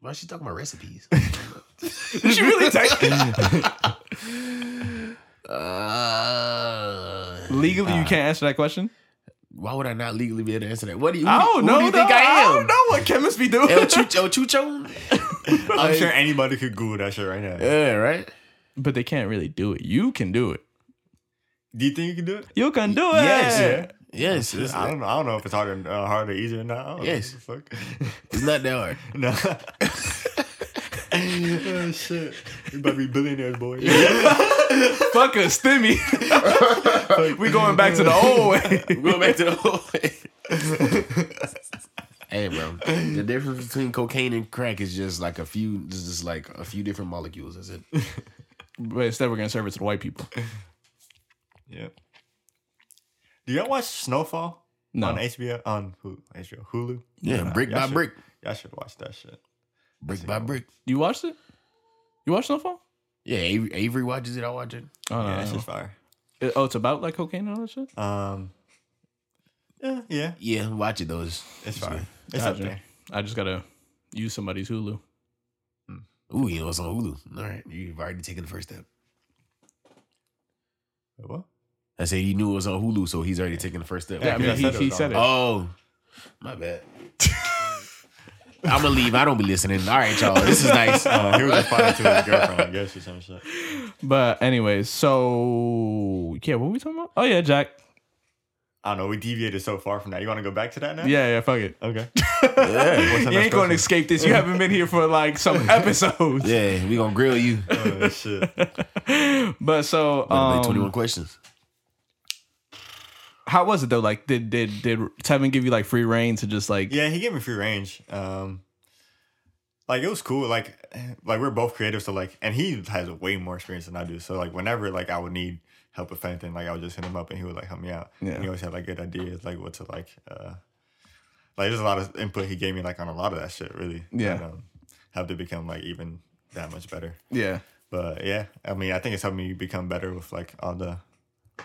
Why is she talking about recipes? (laughs) Did she really text? Uh, (laughs) legally, you can't answer that question. why would I not legally be able to answer that? What do you? I don't know. do you think though. I am? I don't know what chemists be doing. El Chucho? El Chucho? I'm sure anybody could Google that shit right now. Yeah, right. but they can't really do it. You can do it. Do you think you can do it? You can do it. Yes. Yes, it's, I don't know. I don't know if it's harder, uh, harder, easier or not. Know. Yes. Fuck. it's not that hard. (laughs) No. (laughs) oh shit! We about to be billionaires, boy. (laughs) Fuck a stimmy. we going back to the old way. we going back to the old way. hey, bro. The difference between cocaine and crack is just like a few, just just like a few different molecules. That's it. But instead, we're gonna serve it to the white people. Yep. Do y'all watch Snowfall No. on HBO on Hulu? HBO Hulu? Yeah, brick y'all by should- brick, Y'all should watch that shit. brick by brick. You watched it? You watched Snowfall? Yeah, Avery, Avery watches it. I watch it. Oh, no, Yeah, no, that no. fire. It- oh, it's about like cocaine and all that shit. Um. Yeah, yeah, Yeah, watch it though. It's, it's fire. It's up there. I just gotta use somebody's Hulu. Ooh, you know it's on Hulu. All right, you've already taken the first step. What? I said he knew it was on Hulu, so he's already taken the first step. Yeah, I mean, he, said it he said it. Oh, my bad. I'm gonna leave. I don't be listening. All right, y'all. This is nice. Uh, he was responding to his girlfriend, I guess, or some shit. But anyways, so yeah, what were we talking about? Oh yeah, Jack. I don't know. We deviated so far from that. You want to go back to that now? Yeah, yeah, fuck it. Okay. yeah, (laughs) You ain't gonna escape this. You haven't been here for like some (laughs) episodes. yeah. We gonna grill you. Oh, shit. (laughs) But so, Like um, 21 questions. How was it though? Like, did did did Tevin give you like free reign to just like? Yeah, he gave me free range. Um, like it was cool. Like, like we're both creative, so like, and he has way more experience than I do. So like, whenever like I would need help with anything, like I would just hit him up and he would like help me out. Yeah. And he always had like good ideas, like what to like. uh Like there's a lot of input he gave me like on a lot of that shit. Really. Yeah. And, um, helped it become like even that much better. Yeah, But yeah, I mean, I think it's helped me become better with like all the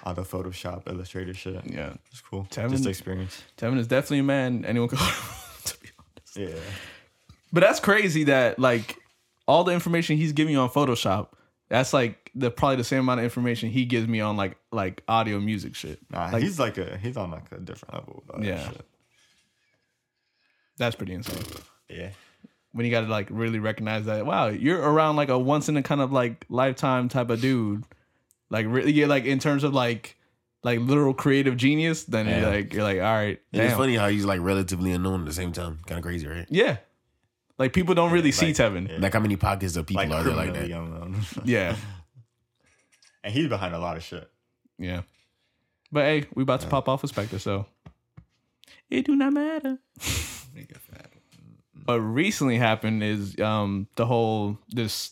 all the Photoshop, Illustrator shit. yeah. It's cool. Tevin- Just the experience. Tevin is definitely a man anyone could. (laughs) to be honest. Yeah. But that's crazy that like all the information he's giving you on Photoshop, that's like the probably the same amount of information he gives me on like like audio music shit. Nah, Like- he's like a he's on like a different level. that uh, Yeah. shit. That's pretty insane. yeah. When you got to like really recognize that, wow, you're around like a once in a kind of like lifetime type of dude. Like really, yeah, like in terms of like like literal creative genius. Then Yeah. you're like you're like all right, And it's funny how he's like relatively unknown at the same time. Kind of crazy, right? yeah. Like people don't really see like- Tevin. yeah. Like how many pockets of people Like are there like that? unknown. Yeah. (laughs) and he's behind a lot of shit. Yeah. But hey, we about to pop off with Spectre, so it do not matter. What recently happened is um the whole this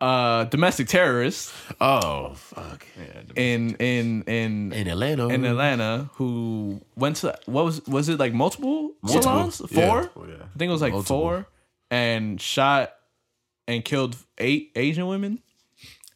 uh domestic terrorist Oh fuck. in in in In Atlanta. in Atlanta who went to what was was it like multiple, Multiple, salons? yeah. Four? Oh, yeah. I think it was like Multiple. four and shot and killed eight Asian women.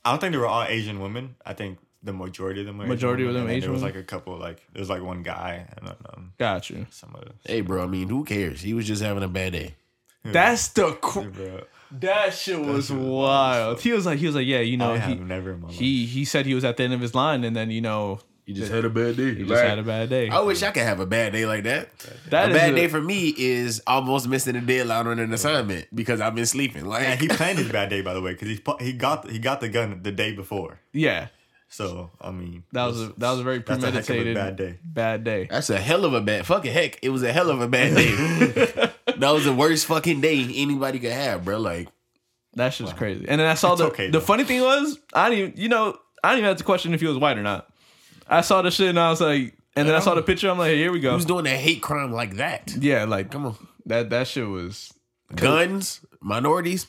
I don't think they were all Asian women. I think the majority of them were Majority Asian of them women, and Asian There was like a couple like there was like one guy and then um, Got you. some other. Hey, bro. I mean, who cares? He was just having a bad day. That's the cr- Bro, that shit was shit was wild. He was like he was like yeah you know I he have never in my life. he he said he was at the end of his line and then you know He just had a bad day. he just had a bad day. I wish I could have a bad day like that. That a bad a- day for me is almost missing a deadline on an assignment because I've been sleeping. Like and he planned his bad day by the way because he he got he got the gun the day before. Yeah, So I mean that was a that was a very that's a heck of a premeditated bad day. Bad day. That's a hell of a bad fucking heck. It was a hell of a bad day. (laughs) that was the worst fucking day anybody could have, bro. Like That shit's crazy. And then I saw It's the okay, the though. funny thing was I didn't even you know I didn't even have to question if he was white or not. I saw the shit and I was like, and then I saw the picture. I'm like, here we go. who's doing a hate crime like that? Yeah, like Come on. that that shit was. Guns, minorities.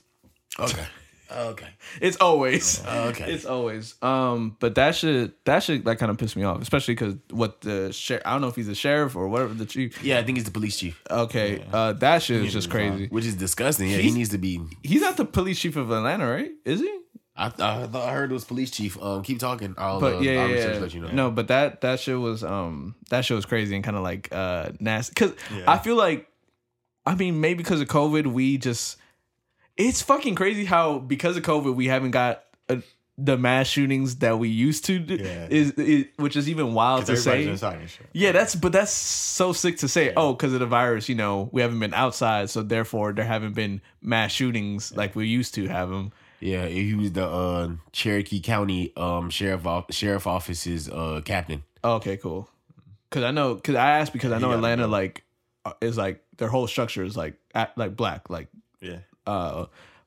Okay. Okay. It's always. Okay. It's always. Um, but that shit that shit that kind of pissed me off, especially because what the sheriff. I don't know if he's a sheriff or whatever the chief. Yeah, I think he's the police chief, Okay, uh, that shit is just crazy. which is disgusting. Yeah, he needs to be. He's not the police chief of Atlanta, right? Is he? I, I thought I heard it was police chief. Um, keep talking. I'll, But uh, yeah, I'll yeah, yeah. let you know. No, but that that shit was um that shit was crazy and kind of like uh nasty. Cause Yeah. I feel like, I mean, maybe because of COVID, we just it's fucking crazy how because of COVID we haven't got uh the mass shootings that we used to. do, Yeah. Is, is which is even wild to say. inside and shit. Yeah, that's but that's so sick to say. Oh, because of the virus, you know, we haven't been outside, so therefore there haven't been mass shootings like we used to have them. Yeah, he was the uh, Cherokee County um, sheriff sheriff office's uh, captain. okay, cool. Because I know, because I asked because I know Atlanta like uh, is like their whole structure is like at, like black, like Yeah. Uh,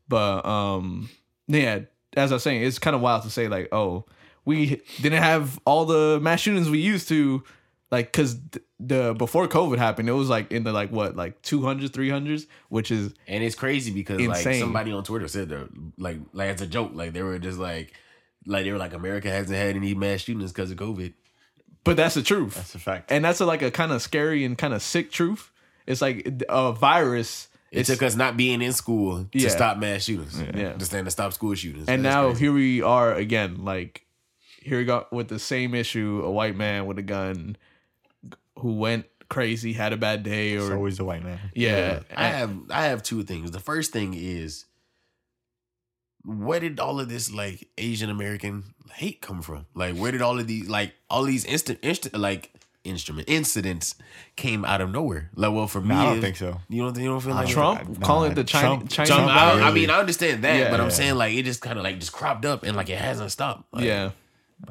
but um, yeah. As I was saying, it's kind of wild to say like, oh, we didn't have all the mass shootings we used to, like, cause the before COVID happened, it was like in the like what like 200s, 300s, which is And it's crazy because like Insane. somebody on Twitter said that like like it's a joke, like they were just like like they were like America hasn't had any mass shootings because of COVID. But that's the truth. That's a fact. and that's a, like a kind of scary and kind of sick truth. It's like a virus. It It's, took us not being in school to Yeah. stop mass shootings. Yeah. To stand to stop school shootings. and That's now crazy. here we are again. Like here we go with the same issue: a white man with a gun who went crazy, had a bad day, It's or always the white man. yeah. I have I have two things. The first thing is where did all of this like Asian American hate come from? Like where did all of these like all these instant instant like instrument incidents came out of nowhere? Like well for me No, I don't it- think so. You don't you don't feel like Trump Nah, calling it the China, Trump- Chinese Trump, I, virus. I mean, I understand that, Yeah. but I'm Yeah. saying like it just kind of like just cropped up and like it hasn't stopped. Like, yeah.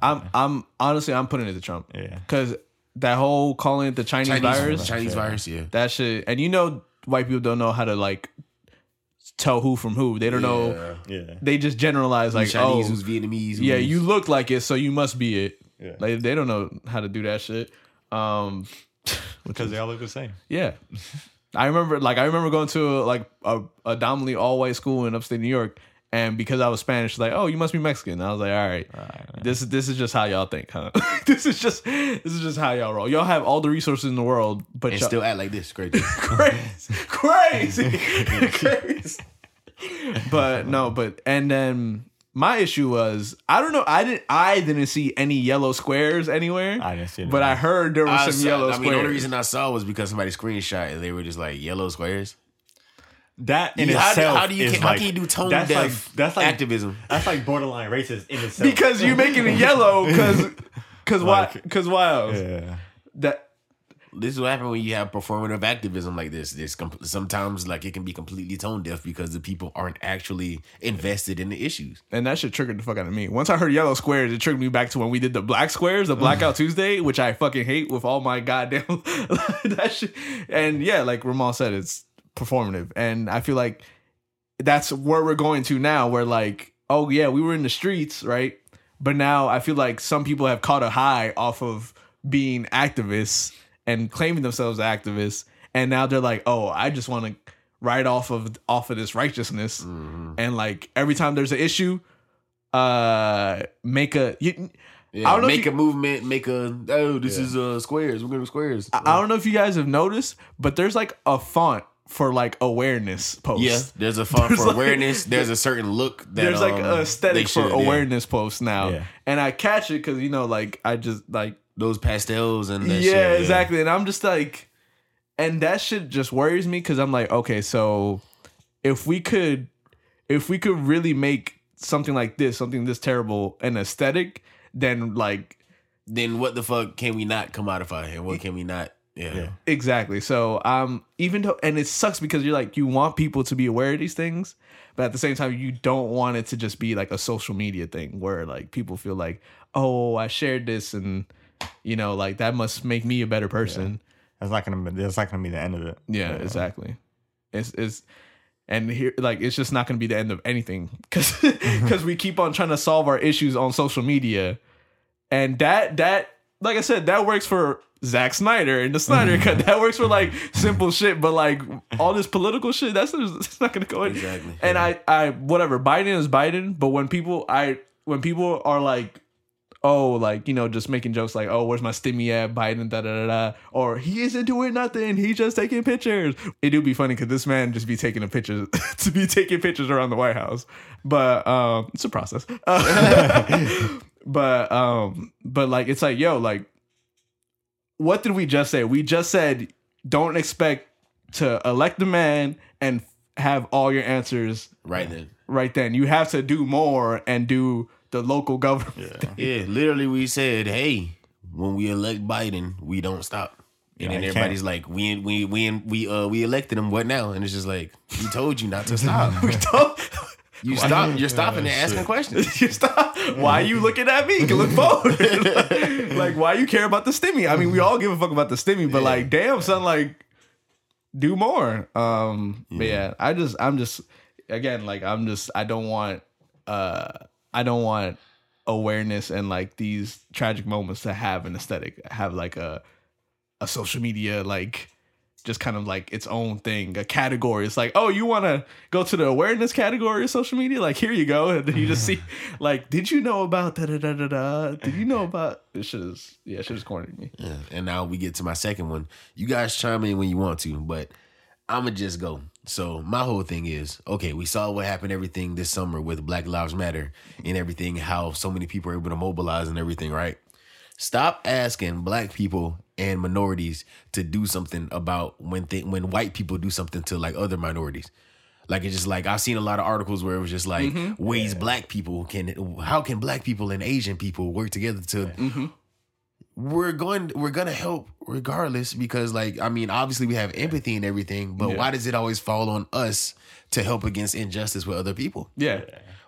I'm I'm honestly I'm putting it to Trump. Yeah. Because that whole calling it the Chinese, Chinese virus, Chinese Yeah. virus, yeah. that shit, and you know white people don't know how to like tell who from who. They don't know. Yeah. Yeah. They just generalize like, Chinese oh, who's Vietnamese. yeah, you look like it, so you must be it. Yeah. Like they don't know how to do that shit. Um, (laughs) Because they all look the same. yeah, I remember like I remember going to like a, a dominantly all white school in upstate New York, and because I was Spanish, like, oh, you must be Mexican. I was like, all right, this is this is just how y'all think, huh? (laughs) this is just this is just how y'all roll. Y'all have all the resources in the world, but and y'all, still act like this. Great. (laughs) crazy, crazy, crazy. But no, but and then my issue was I don't know I didn't I didn't see any yellow squares anywhere. I didn't see it. but I heard there were some saw- yellow I mean, the only reason I saw was because somebody screenshot and they were just like yellow squares. that in You- how, do, itself how do you is how like, can you do tone that's deaf like that's like activism? that's like borderline racist in itself. because you're making it yellow because because (laughs) why because why else yeah. that This is what happens when you have performative activism like this. This sometimes like it can be completely tone deaf because the people aren't actually invested in the issues. and that shit triggered the fuck out of me. Once I heard yellow squares, it triggered me back to when we did the black squares, the Blackout (laughs) Tuesday, which I fucking hate with all my goddamn (laughs) that shit. And yeah, like Ramon said, it's performative, and I feel like that's where we're going to now. Where like, oh yeah, we were in the streets, right? But now I feel like some people have caught a high off of being activists and claiming themselves activists, and now they're like, "Oh, I just want to ride off of off of this righteousness." Mm-hmm. And like every time there's an issue, uh, make a. You, Yeah, I don't know make you- a movement, make a oh, this is uh squares. We're gonna squares. I don't know if you guys have noticed, but there's like a font for like awareness posts. yeah, there's a font There's for like- awareness. (laughs) There's a certain look that there's like um, a aesthetic they for should, yeah. awareness posts now, Yeah. and I catch it because you know, like I just like Those pastels and that yeah, shit, exactly, and I'm just like, and that shit just worries me because I'm like, okay, so if we could, if we could really make something like this, something this terrible, an aesthetic, then like Then what the fuck can we not commodify and what can we not? Yeah, Yeah. Exactly. So um even though and it sucks because you're like you want people to be aware of these things, but at the same time you don't want it to just be like a social media thing where like people feel like, "Oh, I shared this and you know, like that must make me a better person." That's not gonna. Be, that's not gonna be the end of it. Yeah, exactly. It's it's and here like it's just not going to be the end of anything cuz (laughs) cuz we keep on trying to solve our issues on social media. And that that like I said that works for Zack Snyder and the Snyder cut. (laughs) That works for like simple shit, but like all this political shit that's that's not to go in. Exactly. And I I whatever, Biden is Biden, but when people I when people are like oh, like, you know, just making jokes like, oh, where's my stimmy at? Biden, da da da da. Or he isn't doing nothing. He just taking pictures. It do be funny because this man just be taking a picture (laughs) to be taking pictures around the White House. But um it's a process. (laughs) but um, but like it's like, yo, like what did we just say? We just said don't expect to elect a man and have all your answers right then. right then. You have to do more and do the local government. Yeah, literally, we said, "Hey, when we elect Biden, we don't stop." And Yeah, then everybody's like, "We we we we uh we elected him. What now?" And it's just like, "We told you not to stop. (laughs) we (laughs) told you stop. You're stopping and asking questions." (laughs) you stop. Why are you looking at me? You can look forward. like, why you care about the stimmy? I mean, we all give a fuck about the stimmy, but like, damn, son, like, do more. Um, but yeah, I just, I'm just, again, like, I'm just, I don't want, uh, I don't want awareness and like these tragic moments to have an aesthetic, have like a, a social media like just kind of like its own thing, a category. It's like, oh, you want to go to the awareness category of social media? Like, here you go. (laughs) And then you just see, (laughs) like, did you know about da da da da da? Did you know about this? Shit is yeah, shit is corny to me. Yeah. And now we get to my second one. You guys chime in when you want to, but I'ma just go. So my whole thing is okay. We saw what happened, everything this summer with Black Lives Matter and everything. How so many people are able to mobilize and everything, right? Stop asking black people and minorities to do something about when th- when white people do something to like other minorities. Like it's just like I've seen a lot of articles where it was just like mm-hmm. ways black people can how can black people and Asian people work together to mm-hmm. We're going we're gonna help regardless because like I mean obviously we have empathy and everything, but Yeah. why does it always fall on us to help against injustice with other people? Yeah.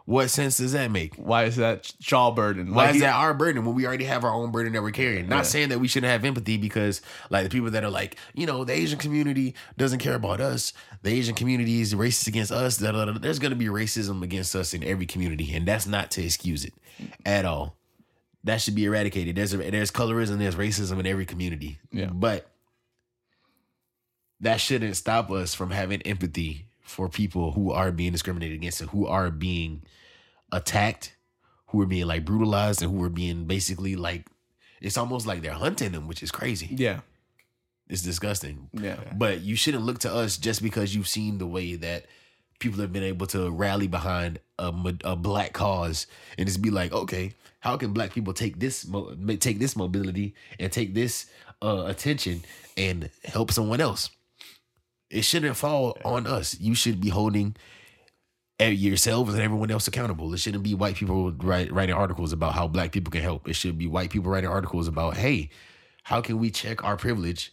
What sense does that make? Why is that jaw burden? Why Like, is that our burden when we already have our own burden that we're carrying? Not saying that we shouldn't have empathy because, like, the people that are like, you know, the Asian community doesn't care about us. The Asian community is racist against us. There's going to be racism against us in every community, and that's not to excuse it at all. That should be eradicated. There's a, there's colorism, there's racism in every community. Yeah. but that shouldn't stop us from having empathy for people who are being discriminated against and who are being attacked, who are being like brutalized, and who are being basically like it's almost like they're hunting them, which is crazy. Yeah. It's disgusting. Yeah. But you shouldn't look to us just because you've seen the way that people have been able to rally behind a, a black cause and just be like, okay, how can black people take this mo- take this mobility and take this uh, attention and help someone else? It shouldn't fall on us. You should be holding e- yourselves and everyone else accountable. It shouldn't be white people write, writing articles about how black people can help. It should be white people writing articles about, hey, how can we check our privilege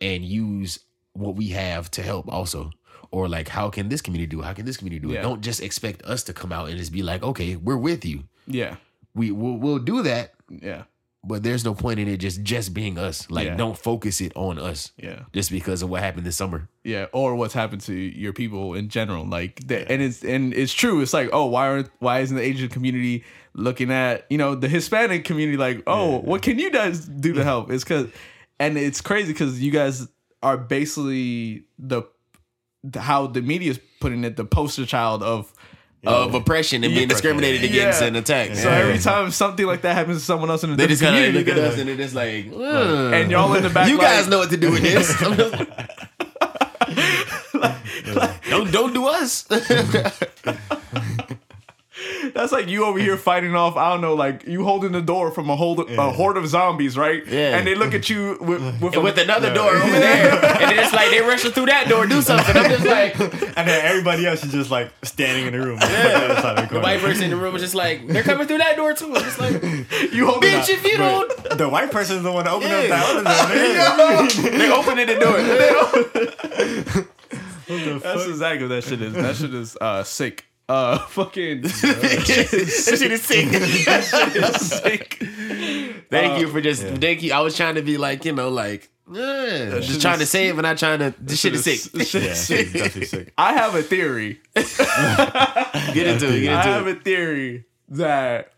and use what we have to help also? Or like, how can this community do it? How can this community do Yeah. it? Don't just expect us to come out and just be like, okay, we're with you. Yeah. We will we'll do that, Yeah. but there's no point in it just just being us. Like Yeah. don't focus it on us. Yeah. Just because of what happened this summer. Yeah, or what's happened to your people in general. Like, the, and it's and it's true. It's like, oh, why aren't why isn't the Asian community looking at you know the Hispanic community like, oh, what can you guys do to help? It's because, and it's crazy because you guys are basically the how the media is putting it the poster child of. Of oppression and being discriminated against Yeah. and attacked. So every time something like that happens to someone else in a they just kind of look at us and they're just like, "Ugh." and y'all in the back, you like- guys know what to do with this. (laughs) I'm (laughs) like- don't don't do us. (laughs) That's like you over here (laughs) fighting off. I don't know, like you holding the door from a, hold, a horde of zombies, right? Yeah. And they look at you with (laughs) with, a- with another door over there, (laughs) and then it's like they rushing through that door, do something. I'm just like, And then everybody else is just like standing in the room. Yeah. the white person in the room is just like, they're coming through that door too. I'm just like, you holding. bitch, if you don't, The white person is the one that opened up Yeah. that other door. they opening the door. That's exactly what that shit is. That shit is uh, sick. Uh, (laughs) fucking (laughs) that shit is sick. sick. (laughs) Thank you for just thank you. I was trying to be like, you know, like shit just trying to is- say it, but not trying to. This shit is sick. This shit Yeah, is sick. definitely sick. I have a theory. Get into it. Get I into have it. a theory that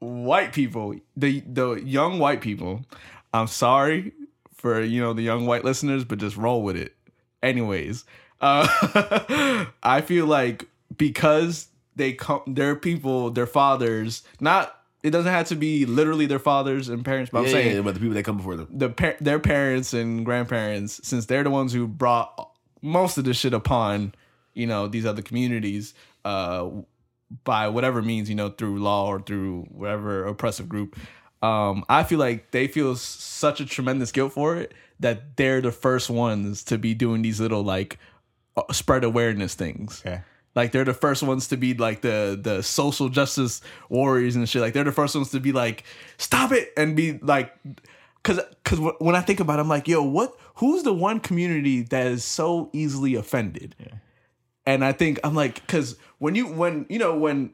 white people, the the young white people, I'm sorry for you know the young white listeners, but just roll with it. Anyways, uh, (laughs) I feel like because they come, their people, their fathers, not it doesn't have to be literally their fathers and parents, but I'm saying yeah, but the people that come before them. the par- their parents and grandparents, since they're the ones who brought most of this shit upon, you know, these other communities, uh, by whatever means, you know, through law or through whatever oppressive group. Um, I feel like they feel such a tremendous guilt for it that they're the first ones to be doing these little like spread awareness things. Okay. Like they're the first ones to be like the the social justice warriors and shit. Like they're the first ones to be like, stop it, and be like, because because when I think about, it, I'm like, yo, what? Who's the one community that is so easily offended? And I think I'm like, because when you when you know when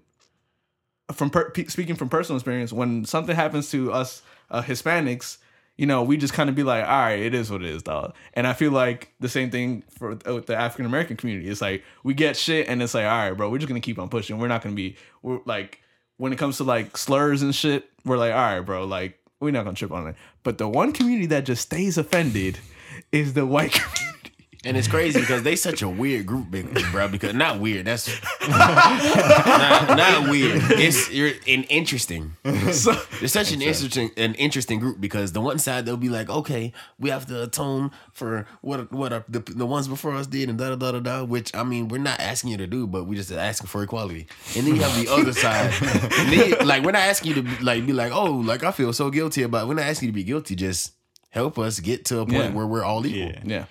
from per, speaking from personal experience, when something happens to us uh, Hispanics, you know, we just kind of be like, all right, it is what it is, dog. And I feel like the same thing for uh, with the African American community. It's like we get shit, and it's like, all right, bro, we're just gonna keep on pushing. We're not gonna be, we're like, when it comes to like slurs and shit, we're like, all right, bro, like we're not gonna trip on it. But the one community that just stays offended is the white (laughs) community. And it's crazy because they such a weird group, big bro. Because not weird. That's (laughs) not, not weird. It's you're an interesting. So, It's such an interesting an interesting group because the one side they'll be like, okay, we have to atone for what what our, the the ones before us did and da da da da da. Which I mean, we're not asking you to do, but we just asking for equality. And then you have the other side, then like we're not asking you to be, like be like, oh, like I feel so guilty about. We're not asking you to be guilty. Just help us get to a point Yeah. where we're all equal. Yeah. yeah,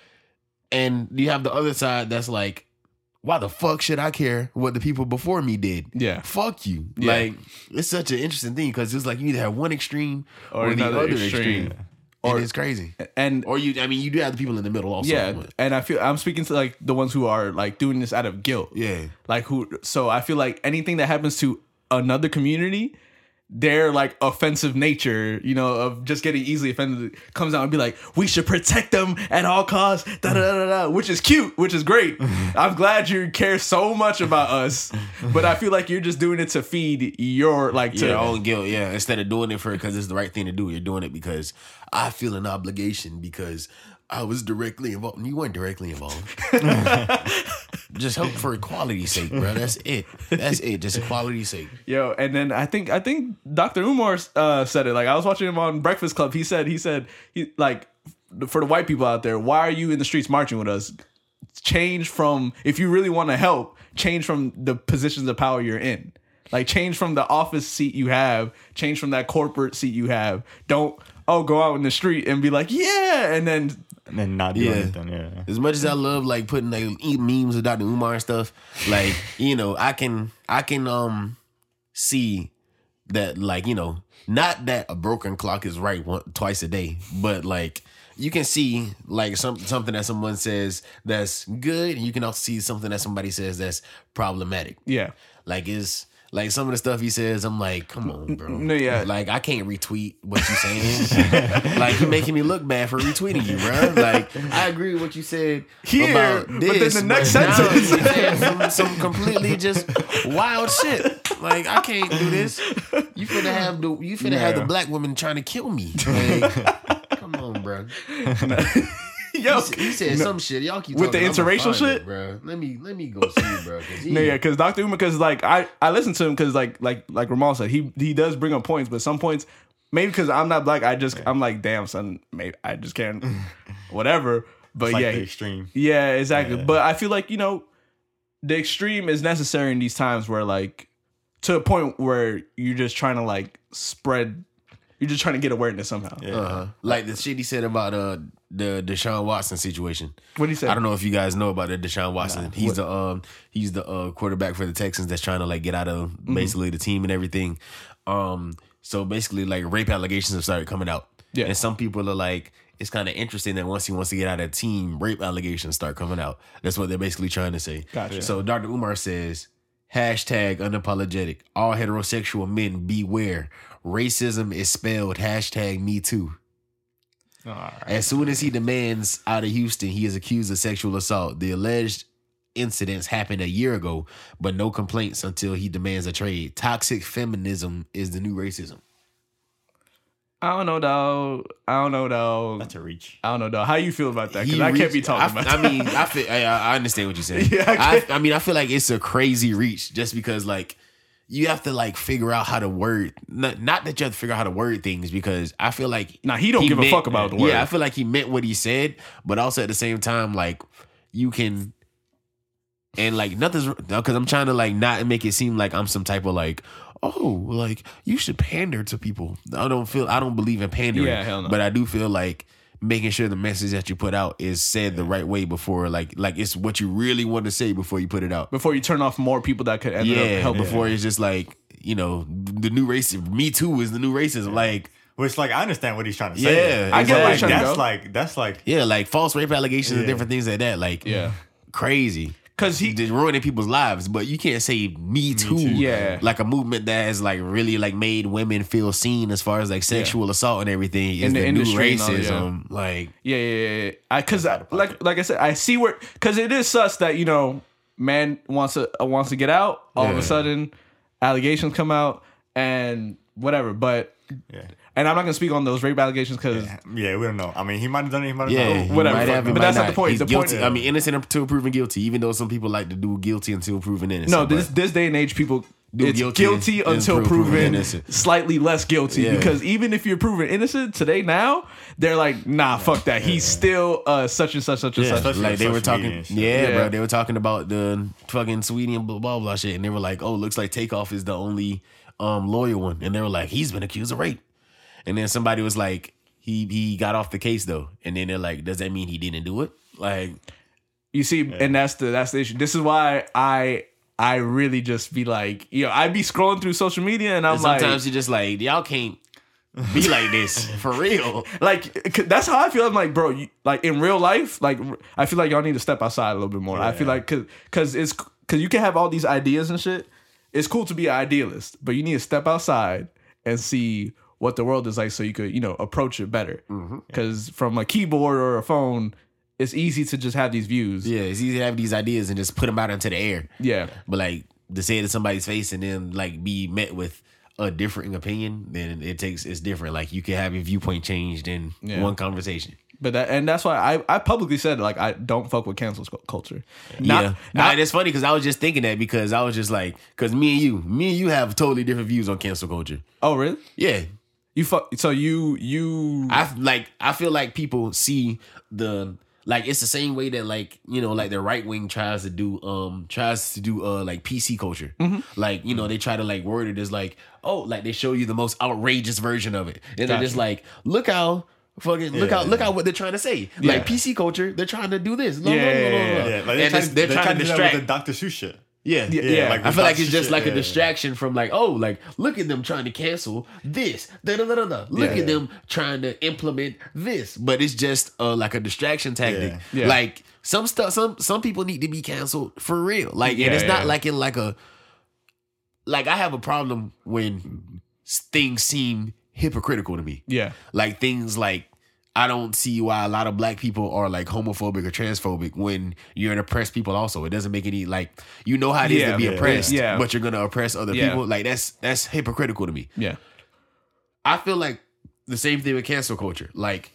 And you have the other side that's like, why the fuck should I care what the people before me did? Yeah. Fuck you. Yeah. Like, it's such an interesting thing because it's like you either have one extreme Or or, the other extreme. extreme. Or- and it's crazy. and Or you, I mean, you do have the people in the middle also. yeah, and I feel I'm speaking to like the ones who are like doing this out of guilt. Yeah. like who so i feel like anything that happens to another community their like offensive nature you know of just getting easily offended comes out and be like we should protect them at all costs da da da da, which is cute which is great (laughs) i'm glad you care so much about us but i feel like you're just doing it to feed your like to Your own guilt, yeah. Instead of doing it for because it's the right thing to do, you're doing it because I feel an obligation because I was directly involved. You weren't directly involved. (laughs) (laughs) Just help for equality's sake, bro. That's it. That's it. Just equality's sake. Yo, and then I think I think Dr. Umar uh, said it. Like I was watching him on Breakfast Club. He said he said he like for the white people out there, why are you in the streets marching with us? Change from if you really want to help, change from the positions of power you're in. Like change from the office seat you have, change from that corporate seat you have. Don't oh go out in the street and be like yeah, and then And not do Yeah. anything. Yeah. As much as I love like putting like memes with Dr. Umar and stuff, like (laughs) you know, I can I can um see that like you know, not that a broken clock is right one, twice a day, but like you can see like some something that someone says that's good, and you can also see something that somebody says that's problematic. yeah, Like is Like some of the stuff he says, I'm like, come on, bro. No, yeah. Like I can't retweet what you're saying. (laughs) like you're making me look bad for retweeting you, bro. Like I agree with what you said Here, about but then the next sentence- you're some, some completely just wild shit. Like I can't do this. You finna have the you finna have the black woman trying to kill me. Like, come on, bro. (laughs) Yo, He said, he said some shit. Y'all keep With the talking, I'ma interracial find it, shit? bro. Let me let me go see it, bro. 'cause he- (laughs) No, yeah, because Dr. Umar, because like I I listen to him because like like like Ramal said, he he does bring up points, but some points maybe because I'm not black, I just I'm like, damn son, maybe I just can't, whatever. (laughs) But It's like yeah, the extreme. yeah, exactly. Yeah. But I feel like you know, the extreme is necessary in these times where like to a point where you're just trying to like spread, you're just trying to get awareness somehow. Yeah. Uh-huh. Like the shit he said about uh the Deshaun Watson situation. What do you say? I don't know if you guys know about the Deshaun Watson. he's the um he's the uh, quarterback for the Texans that's trying to like get out of Mm-hmm. basically the team and everything. Um so basically like rape allegations have started coming out. Yeah. And some people are like it's kind of interesting that once he wants to get out of team, rape allegations start coming out. That's what they're basically trying to say. Gotcha. So Dr. Umar says, hashtag unapologetic. All heterosexual men beware. Racism is spelled hashtag me too. All right. As soon as he demands out of Houston, he is accused of sexual assault. The alleged incidents happened a year ago, but no complaints until he demands a trade. Toxic feminism is the new racism. I don't know, though. I don't know, though. That's a reach. I don't know, though. How you feel about that? Because I can't be talking I, about. I mean, I feel, I, I understand what you're saying. (laughs) Yeah, I I, I mean, I feel like it's a crazy reach just because like you have to like figure out how to word. Not, not that you have to figure out how to word things because I feel like now he don't give a fuck about the word. Yeah, I feel like he meant what he said, but also at the same time, like you can. And like nothing's because I'm trying to like not make it seem like I'm some type of like oh like you should pander to people. I don't feel I don't believe in pandering. Yeah, hell no. But I do feel like making sure the message that you put out is said the right way before like like it's what you really want to say before you put it out. before you turn off more people that could end up Yeah, helping. before it's just like you know the new racism. Me too is the new racism. Like Which, like, I understand what he's trying to say. Yeah, I get But, where like, he's trying to that's go. like that's like yeah, like false rape allegations and different things like that. Like Yeah. crazy. Because he, just ruining people's lives. But you can't say me too. Yeah. Like a movement that has like really like made women feel seen as far as like sexual assault and everything is In the the, new and all, racism. Like yeah, yeah, yeah. yeah. I because like like I said, I see where because it is sus that you know man wants to uh, wants to get out. All of a sudden, allegations come out and whatever. But yeah, and I'm not gonna speak on those rape allegations because yeah. We don't know. I mean, he might have done it. He might have yeah, not. he whatever, might have, but might that's not the point. He's The point- guilty. I mean, innocent until proven guilty. Even though some people like to do guilty until proven innocent. no, this this day and age, people. Do it's guilty guilty, until proven proven innocent. slightly less guilty. Yeah. Because even if you're proven innocent today, now they're like, nah, fuck that. He's still uh, such and such, such and such. like they were talking, media and shit. yeah, Yeah. bro. They were talking about the fucking Saweetie and blah blah blah shit, and they were like, "Oh, looks like Takeoff is the only um lawyer one," and they were like, "He's been accused of rape," and then somebody was like, "He he got off the case though," and then they're like, "Does that mean he didn't do it?" Like, You see, and that's the that's the issue. This is why I I really just be like, you know, I be scrolling through social media and I'm and like, sometimes you're just like, "Y'all can't be like this (laughs) for real." like that's how I feel. I'm like, bro, you, like in real life, like I feel like y'all need to step outside a little bit more. I feel like cause cause it's cause you can have all these ideas and shit. It's cool to be an idealist, but you need to step outside and see what the world is like so you could, you know, approach it better. Mm-hmm. Because from a keyboard or a phone, it's easy to just have these views. Yeah, it's easy to have these ideas and just put them out into the air. Yeah. But like to say it to somebody's face and then like be met with a differing opinion, then it takes it's different. Like you can have your viewpoint changed in Yeah. one conversation. But that and that's why I, I publicly said like I don't fuck with cancel culture. Not, yeah, not- it's funny because I was just thinking that because I was just like, because me and you, me and you have totally different views on cancel culture. oh really? Yeah, You fuck. So you you I like. I feel like people see the like it's the same way that like you know like the right wing tries to do um tries to do uh like PC culture. Like you know they try to like word it as like oh like they show you the most outrageous version of it, and they're just like look how. Fucking look Yeah. out! Look out what they're trying to say. Yeah. Like PC culture, they're trying to do this. Blah, Yeah, blah, blah, blah, yeah, blah. Yeah, like they're, trying, they're trying to do that distract. the Dr. Seuss shit. Yeah, Yeah, Yeah, yeah. like I feel like it's just Seuss like shit, a yeah. distraction from like, oh, like look at them trying to cancel this. Da, da, da, da. Look Yeah. at them trying to implement this. But it's just uh, like a distraction tactic. Yeah. Yeah. Like some stuff some some people need to be canceled for real. Like Yeah, and it's yeah. not like in like a like I have a problem when things seem hypocritical to me. Yeah. Like things like I don't see why a lot of black people are like homophobic or transphobic when you're an oppressed people also. It doesn't make any like you know how it is Yeah, to be yeah, oppressed, yeah. but you're gonna oppress other people. Like that's that's hypocritical to me. Yeah. I feel like the same thing with cancel culture. Like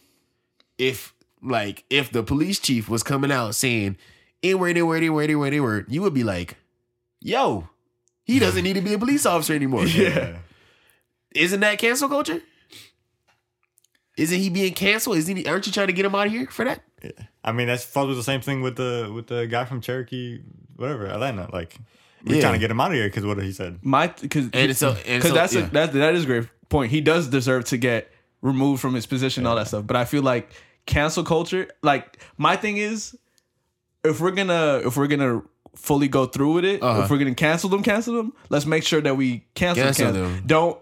if like if the police chief was coming out saying N-word, N-word, N-word, N-word, N-word, you would be like, yo, he doesn't need to be a police officer anymore. (laughs) Yeah. Isn't that cancel culture? Isn't he being canceled? Isn't he, aren't you trying to get him out of here for that? Yeah. I mean, that's falls with the same thing with the with the guy from Cherokee, whatever Atlanta. Like, we're Yeah. trying to get him out of here because what he said. My because And so- and so- that's yeah. a, that that is a great point. He does deserve to get removed from his position, all that stuff. But I feel like cancel culture. Like my thing is, if we're gonna if we're gonna fully go through with it, Uh-huh. if we're gonna cancel them, cancel them. Let's make sure that we cancel, Cancel cancel them. Don't.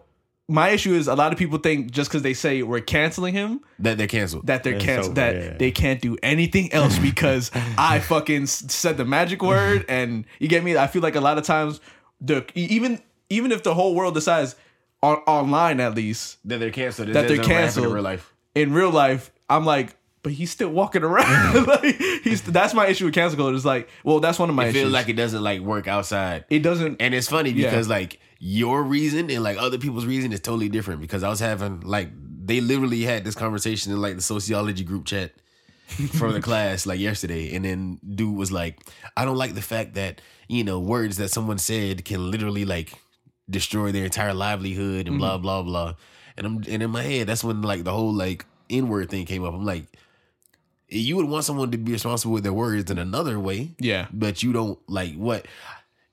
My issue is a lot of people think just because they say we're canceling him That they're canceled. that they're It's canceled over, that yeah. they can't do anything else because (laughs) I fucking said the magic word and you get me I feel like a lot of times the even even if the whole world decides on, online at least that they're canceled. That they're canceled. in real life. in real life I'm like but he's still walking around (laughs) (laughs) like he's that's my issue with cancel culture it's like well that's one of my I feel issues like it doesn't like work outside. it doesn't And it's funny Yeah. because like your reason and like other people's reason is totally different. Because I was having like they literally had this conversation in like the sociology group chat from the (laughs) class like yesterday, and then dude was like, "I don't like the fact that you know words that someone said can literally like destroy their entire livelihood and blah mm-hmm. blah blah." And I'm and in my head, that's when like the whole like N word thing came up. I'm like. You would want someone to be responsible with their words in another way, yeah but you don't like what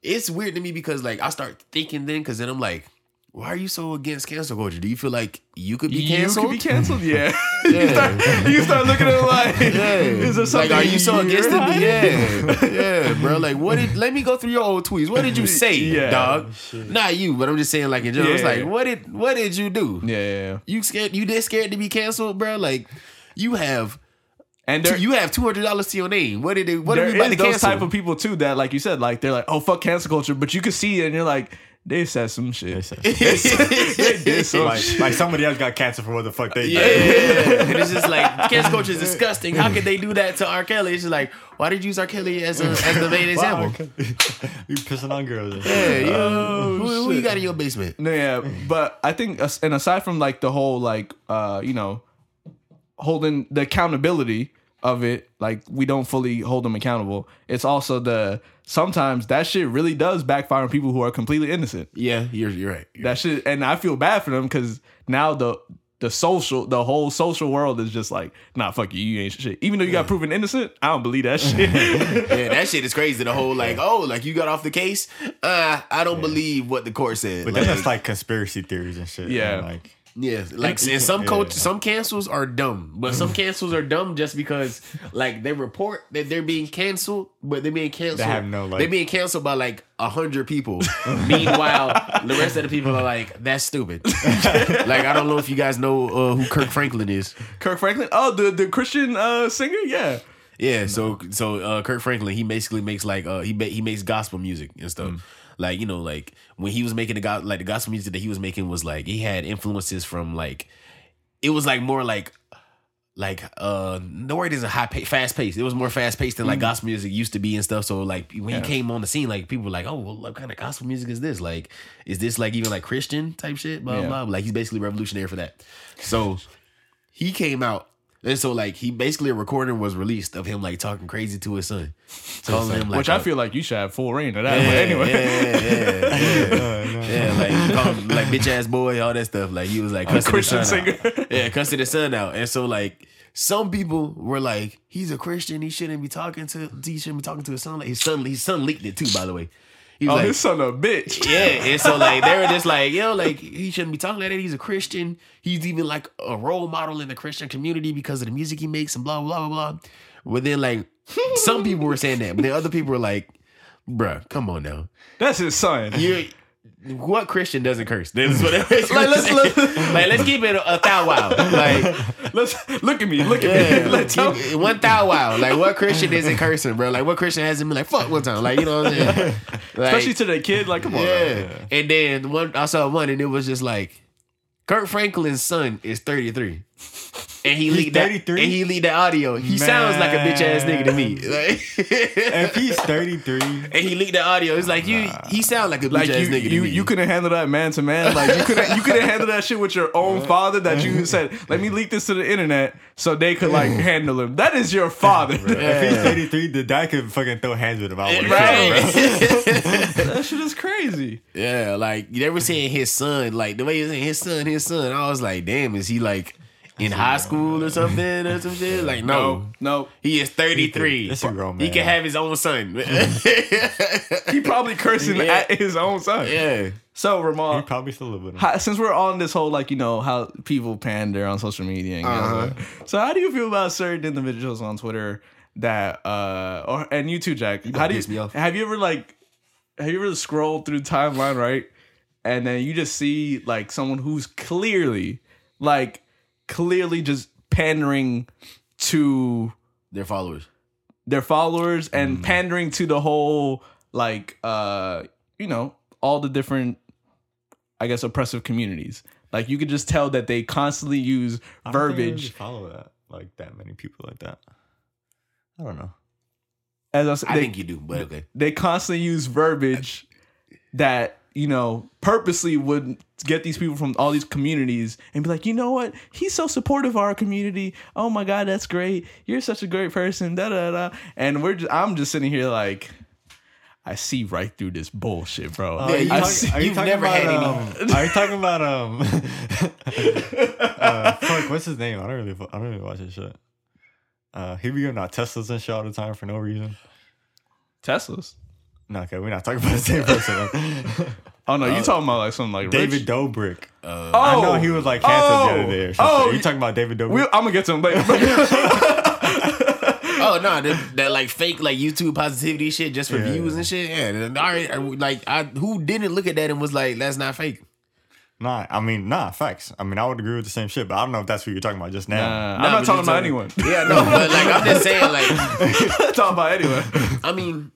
it's weird to me because like I start thinking then because then I'm like, why are you so against cancel culture? Do you feel like you could be you canceled? could be canceled yeah (laughs) (laughs) you, start, you start looking at it like (laughs) is there like, something are you so against it? Yeah, yeah, bro. Like, what did? Let me go through your old tweets. What did you say, Yeah. dog? Oh, Not you, but I'm just saying, like in general. It's like, what did? What did you do? yeah yeah, yeah. You scared? You did scared to be canceled, bro? Like, you have. And there, you have two hundred dollars to your name. What did it? What are there we about is to those type of people too that like you said like they're like oh fuck cancel culture but you can see it and you're like they said some shit they did (laughs) some (laughs) (laughs) Like, shit like somebody else got canceled for what the fuck they Yeah, did. and it's just like cancel culture is disgusting. How could they do that to R. Kelly? It's just like, why did you use R. Kelly as a as the main Wow, example? you pissing on girls. and. Yeah, you, Oh, who, who you got in your basement? No, yeah, but I think, and aside from like the whole like, uh, you know, holding the accountability of it, like we don't fully hold them accountable. It's also the sometimes that shit really does backfire on people who are completely innocent. Yeah, you're you're right. You're That shit, and I feel bad for them because now the the social, the whole social world is just like, nah, fuck you, you ain't shit. Even though you got proven innocent, I don't believe that shit. (laughs) Yeah, (laughs) that shit is crazy. The whole like, oh, like you got off the case. Uh, I don't believe what the court said. But Like, then that's like conspiracy theories and shit. Yeah. and, like Yeah, like and some Yeah. some cancels are dumb, but some cancels are dumb just because like they report that they're being canceled, but they're being canceled. They have no, like- they're being canceled by like a hundred people. (laughs) Meanwhile, the rest of the people are like, "That's stupid." (laughs) like I don't know if you guys know uh, who Kirk Franklin is. Kirk Franklin, oh, the the Christian uh, singer, yeah. Yeah, so so uh, Kirk Franklin, he basically makes like uh, he ma- he makes gospel music and stuff. Like you know, like when he was making the go- like the gospel music that he was making was like he had influences from like it was like more like like uh the word isn't high pa- fast paced. It was more fast paced than like gospel music used to be and stuff. So like when Yeah. he came on the scene, like people were like, oh, well, what kind of gospel music is this? Like, is this like even like Christian type shit? Blah Yeah. blah. Like he's basically revolutionary for that. So he came out. And so, like, he basically a recording was released of him like talking crazy to his son, calling him like, Which I feel like you should have full reign of that. yeah, but anyway, yeah, yeah, yeah, (laughs) yeah, like him, like bitch ass boy, all that stuff. Like he was like cussing his Christian son singer. out. yeah, cussing his son out, and so like some people were like, he's a Christian, he shouldn't be talking to, he shouldn't be talking to his son. Like his son, his son leaked it too, by the way. He oh, was oh, like, his son a bitch. (laughs) yeah, and so like they were just like, yo, like he shouldn't be talking like that. He's a Christian. He's even like a role model in the Christian community because of the music he makes and blah blah blah blah. But then like some people were saying that, but then other people were like, bruh, come on now. That's his son. You're what Christian doesn't curse? This is what (laughs) it is. Like, let's- (laughs) let's- like let's keep it a, a thou wow. Like (laughs) Let's look at me. Look at yeah, me. Let's keep it one thou wow. Like what Christian isn't cursing, bro? Like what Christian hasn't been like fuck one time? Like you know what I'm saying? Like, especially to the kid. Like, come on. yeah. And then one I saw one and it was just like Kirk Franklin's son is 33. And he leaked that 33? and he leaked the audio. He sounds like a bitch ass nigga to me. Like, If (laughs) he's 33, and he leaked the audio. It's like you he sound like a bitch Like ass you, nigga to you, me. you couldn't handle that man to man. Like you couldn't, you couldn't handle that shit with your own (laughs) father. That you said, "Let me leak this to the internet so they could like (laughs) handle him." That is your father. if he's 33, the dad could fucking throw hands with him. I want to right. that shit is crazy. yeah, like you never saying his son, like the way you saying his son, his son. I was like, damn, is he like in high school or something or some shit? Like, no. no. He is 33. That's a grown He can have his own son. (laughs) He probably cursing Yeah. at his own son. yeah. So Ramon, He probably still living. with how, since we're on this whole like you know how people pander on social media, and, Uh-huh. so how do you feel about certain individuals on Twitter that uh or and you too, Jack? How do you me off. have you ever like have you ever scrolled through timeline right, and then you just see like someone who's clearly like clearly just pandering to Their followers. their followers and pandering to the whole like uh you know all the different i guess oppressive communities like you could just tell that they constantly use I don't think I really verbiage follow that like that many people like that. I don't know. as I said, I they, think you do, but okay. they constantly use verbiage that you know purposely would get these people from all these communities and be like you know what he's so supportive of our community oh my god that's great you're such a great person da da da and we're just, i'm just sitting here like i see right through this bullshit bro Uh, Yeah, are you, you I talking- see- are you you've (laughs) talking never about, had um, Are you talking about um? (laughs) uh, fuck, what's his name? I don't really, I don't really watch his shit. Uh, he be giving out Teslas and shit all the time for no reason. teslas No, okay, we're not talking about the same person. (laughs) oh no you talking about like something like David rich? Dobrik. Uh, I Oh. know he was like canceled the Oh. other day. Oh. You talking about David Dobrik? we, i'm gonna get to him later (laughs) oh no, that, that like fake like YouTube positivity shit just for Yeah. views and shit. Yeah, and all right, I- like I who didn't look at that and was like, that's not fake. nah, I mean, nah, facts. I mean, I would agree with the same shit, but I don't know if that's what you're talking about just now. Nah, Nah, i'm not talking you're about anyone Yeah, no, but like I'm just saying, like (laughs) talking about anyone I mean,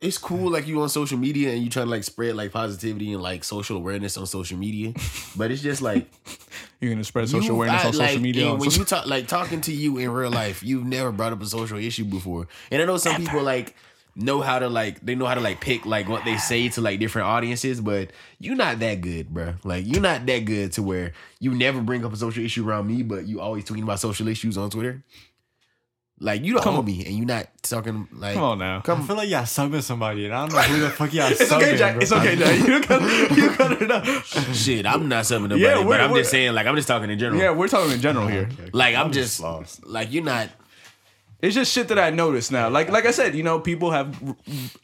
it's cool like you on social media and you trying to like spread like positivity and like social awareness on social media, but it's just like (laughs) you're gonna spread social awareness I- on social like, media and on when social- you talk like talking to you in real life, you've never brought up a social issue before, and I know some people like know how to like they know how to like pick like what they say to like different audiences, but you're not that good, bro. Like you're not that good to where you never bring up a social issue around me, but you always tweeting about social issues on Twitter. Like you don't Come know on. me, and you're not talking like come on now I feel like y'all subbing somebody, and I don't know who the fuck y'all (laughs) it's subbing. okay jack bro. it's okay jack you cut (laughs) you cut it up Shit, I'm not something nobody, Yeah, but I'm just saying, like, I'm just talking in general. yeah we're talking in general here Okay, Like, I'm I'm just just lost. like, you're not. It's just shit that I noticed now. Like like I said, you know, people have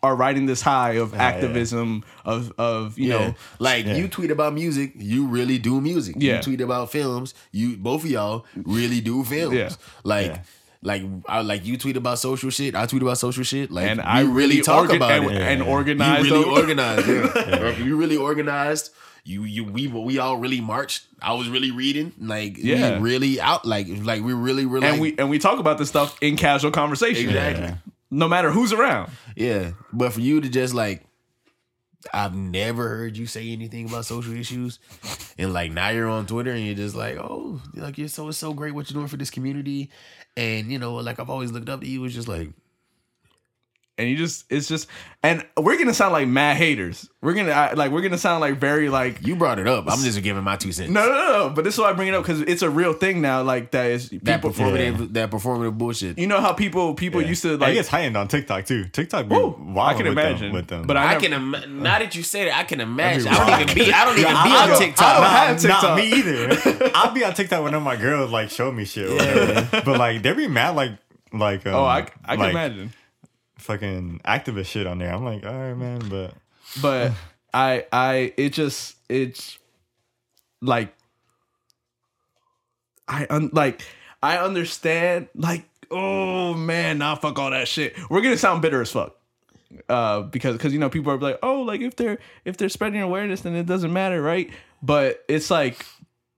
are riding this high of activism of of you Yeah. know like Yeah. you tweet about music, you really do music. Yeah. You tweet about films, you both of y'all really do films. Yeah. Like. Yeah. Like I like you tweet about social shit, I tweet about social shit. Like and I really talk organ- about and, it. and Yeah. organize. you really those- organized. (laughs) Yeah. You really organized. You you we we all really marched. I was really reading. Like Yeah. we really out like like we really really and like we and we talk about this stuff in casual conversation, Exactly. Yeah. no matter who's around. Yeah, but for you to just like, I've never heard you say anything about social issues, and like now you're on Twitter and you're just like, oh, like you're so it's so great what you're doing for this community, and you know, like I've always looked up to you. It's just like, And you just it's just and we're gonna sound like mad haters. We're gonna I- like we're gonna sound like very like you brought it up. I'm just giving my two cents. no no no. no. But this is why I bring it up because it's a real thing now. Like that is that people. performative, that performative bullshit. You know how people people used to Like, like. it gets heightened on TikTok too. TikTok be Woo, I can with imagine, them, with them. but I I never- can ima- (laughs) now that you say that, I can imagine. That'd be I don't even be. I don't even be I on don't- TikTok. I don't Nah, have TikTok. Not me (laughs) either. I'll be on TikTok whenever my girls like show me shit. or whatever. But like they be mad like like um, oh, I I can like, imagine. Fucking activist shit on there. I'm like, all right, man, but but I I it just it's like I un, like I understand like oh man nah fuck all that shit we're gonna sound bitter as fuck uh, because because you know people are like, oh, like if they're if they're spreading awareness, then it doesn't matter, right? But it's like,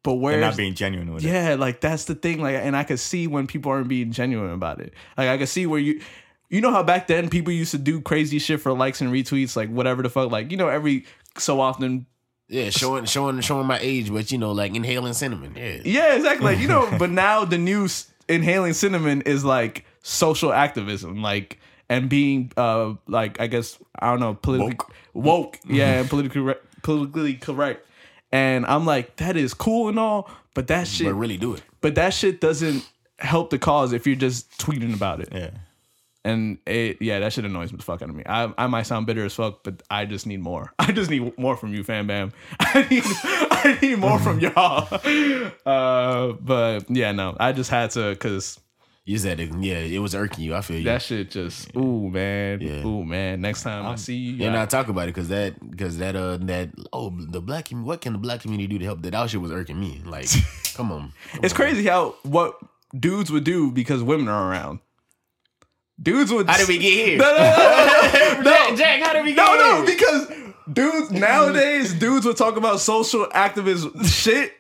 but They're not being genuine with it. yeah, like that's the thing. Like, and I could see when people aren't being genuine about it. Like, I could see where you, you know how back then people used to do crazy shit for likes and retweets, like whatever the fuck. Like, you know, every so often. Yeah, showing showing showing my age, but you know, like inhaling cinnamon. Yeah. Yeah, exactly. Like, you know, but now the new inhaling cinnamon is like social activism, like and being uh like I guess I don't know politically woke, yeah, and politically re- politically correct. And I'm like, that is cool and all, but that shit But really do it. but that shit doesn't help the cause if you're just tweeting about it. Yeah. And it, yeah, that shit annoys the fuck out of me. I, I might sound bitter as fuck, but I just need more. (laughs) I just need more from you, fam bam. (laughs) I need (laughs) I need more from y'all. Uh, but yeah, no, I just had to because You said it. Yeah, it was irking you. I feel you. that shit just ooh man, Yeah. ooh man. Next time I see you, and I- I talk about it because that because that uh that oh the black commu- what can the black community do to help that that shit was irking me like come on come it's on. crazy how what dudes would do because women are around. Dudes would how did we get (laughs) here No, no, no, no, no. (laughs) Jack, Jack how did we get No, no, here because dudes nowadays, dudes would talk about social activism shit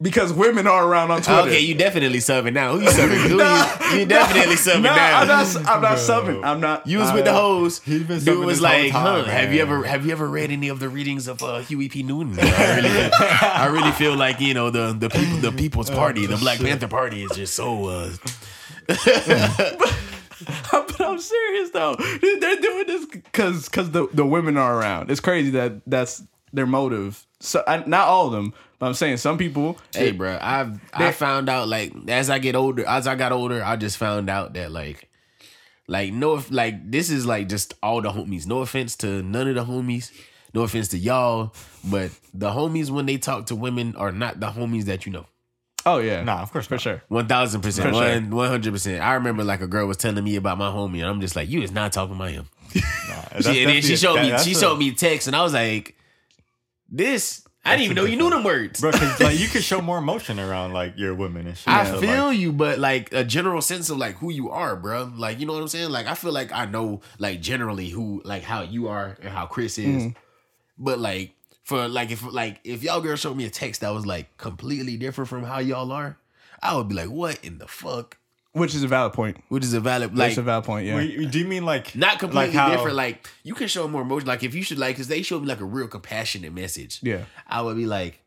because women are around on Twitter. okay you definitely subbing now who you subbing who you, you definitely subbing Nah, now I'm not. I'm not subbing. I'm not. you was with the hoes. He's Dude was like, time, huh, have you ever have you ever read any of the readings of uh, Huey P. Newton? I really, I really feel like you know the the people the People's (laughs) Party, the Black Panther Party is just so. Uh, (laughs) but I'm serious though. They're doing this because because the the women are around. It's crazy that that's their motive. So I, not all of them, but I'm saying some people. Hey, bro, I've I found out like as I get older, as I got older, I just found out that like, like no, like this is like just all the homies. No offense to none of the homies. No offense to y'all, but the homies when they talk to women are not the homies that you know. Oh yeah, Nah, of course for not. sure. One thousand percent, one one hundred percent. I remember like a girl was telling me about my homie, and I'm just like, you is not talking about him. (laughs) That's She, and then she showed that- me, that's she a- showed me text, and I was like, this. I didn't even know you knew them words. bro. Because like you could (laughs) show more emotion around like your women and shit. I So, feel like, you, but like a general sense of like who you are, bro. Like you know what I'm saying. Like I feel like I know like generally who like how you are and how Chris is, Mm-hmm. but like for like if like if y'all girl showed me a text that was like completely different from how y'all are, I would be like, what in the fuck? Which is a valid point. Which is a valid Like, like a valid point. Yeah. wait, do you mean like not completely like how- different. Like you can show more emotion. Like if you should like, because they showed me like a real compassionate message. yeah. I would be like,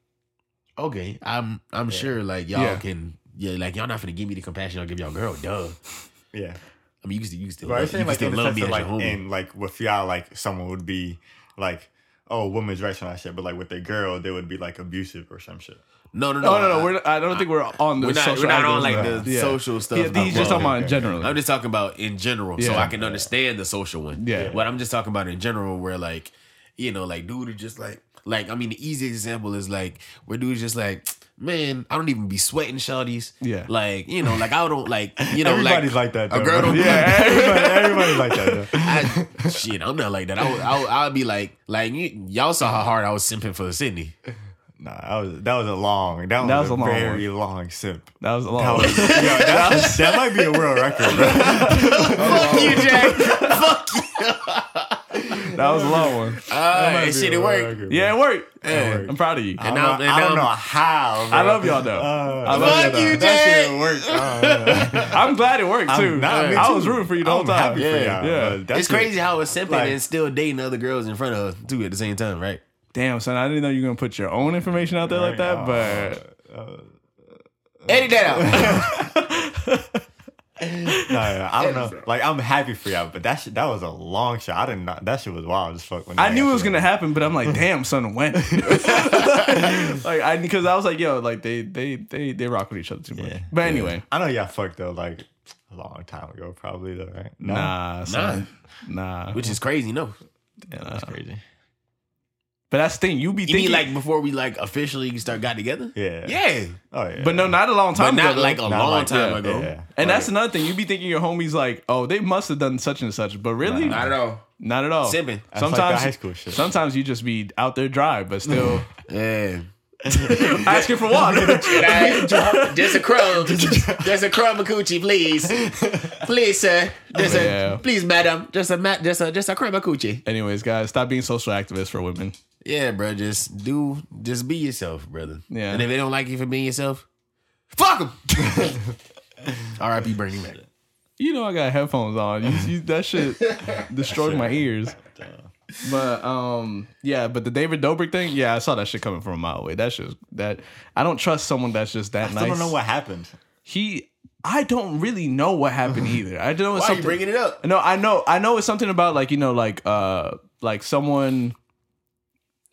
okay, I'm I'm sure like y'all Yeah. can yeah like y'all not gonna give me the compassion I'll give y'all girl. Duh. Yeah. I mean, you can still, you can still, But I'm love, you can like still in the love sense me of as like your homie. in like with y'all like someone would be like oh women's rights and that shit, but like with their girl they would be like abusive or some shit. no, no, no, No, no, no. I- We're, I don't think we're on the we're not, social. we're not on like activism. the Yeah. social stuff. He- he's I'm just talking about in general. I'm just talking about in general, so I can understand the social one. Yeah. but I'm just talking about in general, where like, you know, like dude is just like, like I mean, the easiest example is like where dude's just like, man, I don't even be sweating shawties. Yeah. like you know, like I don't like, you know, Everybody's like, like, that. A Though, girl bro. don't, (laughs) yeah, everybody, everybody's like that. Though. (laughs) I, shit, I'm not like that. I would, I would, I would be like, like y'all saw how hard I was simping for Sydney. Nah, that was that was a long. That, That was, was a, a long very long simp. That was a long. That, was, yo, that, (laughs) that might be a world record, bro. (laughs) Fuck you, Jack. (laughs) Fuck you. that was a long one. Uh, Might and be shit, a it world worked. record, Yeah, it worked. Yeah. I'm proud of you. I don't, know, and I don't know how. Bro. I love y'all though. Uh, I love Fuck y'all you, though. that shit worked. Uh, I'm glad it worked too. not- me I too. was rooting for you the whole I'm time. happy for Yeah. y'all, Yeah. It's crazy how it's simping like- and still dating other girls in front of her too at the same time, right? Damn, son, I didn't know you were gonna put your own information out there like that, but uh, Edit that out. (laughs) No, no, I don't know. Like I'm happy for y'all, but that shit, that was a long shot. I didn't. know That shit was wild as fuck. When I knew it was together. gonna happen. But I'm like, (laughs) damn, son, when? (laughs) like I because I was like, yo, like they they they they rock with each other too much. Yeah. But anyway, I know y'all fucked though, like a long time ago, probably though, right? No, nah, son, nah. Which is crazy, no. yeah, that's crazy. But that's the thing. You be You thinking mean like before we like officially start got together? Yeah. Yeah. Oh yeah. but no, not a long But time not like a Not long like- time yeah, ago. yeah. and that's another thing. You be thinking your homies like, oh, they must have done such and such, but really, Not at all. not at all. Simping. That's like Sometimes high school shit. Sometimes you just be out there dry, but still, (laughs) Yeah. (laughs) asking for water. (laughs) just a crumb, just a crumb of coochie, please, please, sir, just a, Yeah. please, madam, just a mat, just a, just a crumb of coochie. Anyways, guys, stop being social activists for women. Yeah, bro, just do, just be yourself, brother. Yeah. and if they don't like you for being yourself, fuck them. (laughs) R.I.P. Bernie Mac. You know I got headphones on. You, you, that shit (laughs) destroyed my ears. But um, yeah. But the David Dobrik thing, yeah, I saw that shit coming from a mile away. That shit, that I don't trust someone that's just that I nice. still don't know what happened. he. I don't really know what happened (laughs) either. I don't know. It's Why are you bringing it up? No, I know. I know it's something about like you know, like uh, like someone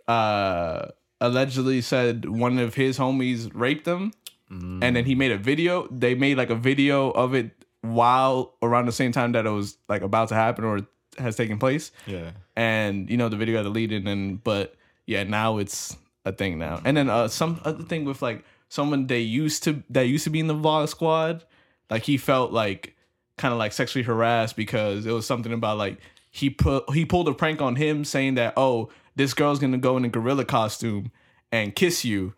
uh allegedly said one of his homies raped him, and then he made a video. They made like a video of it while around the same time that it was like about to happen or has taken place, Yeah. and you know the video got deleted. And but yeah, now it's a thing now. And then uh some other thing with like someone they used to that used to be in the vlog squad, like he felt like kind of like sexually harassed because it was something about like he put he pulled a prank on him saying that oh this girl's gonna go in a gorilla costume and kiss you.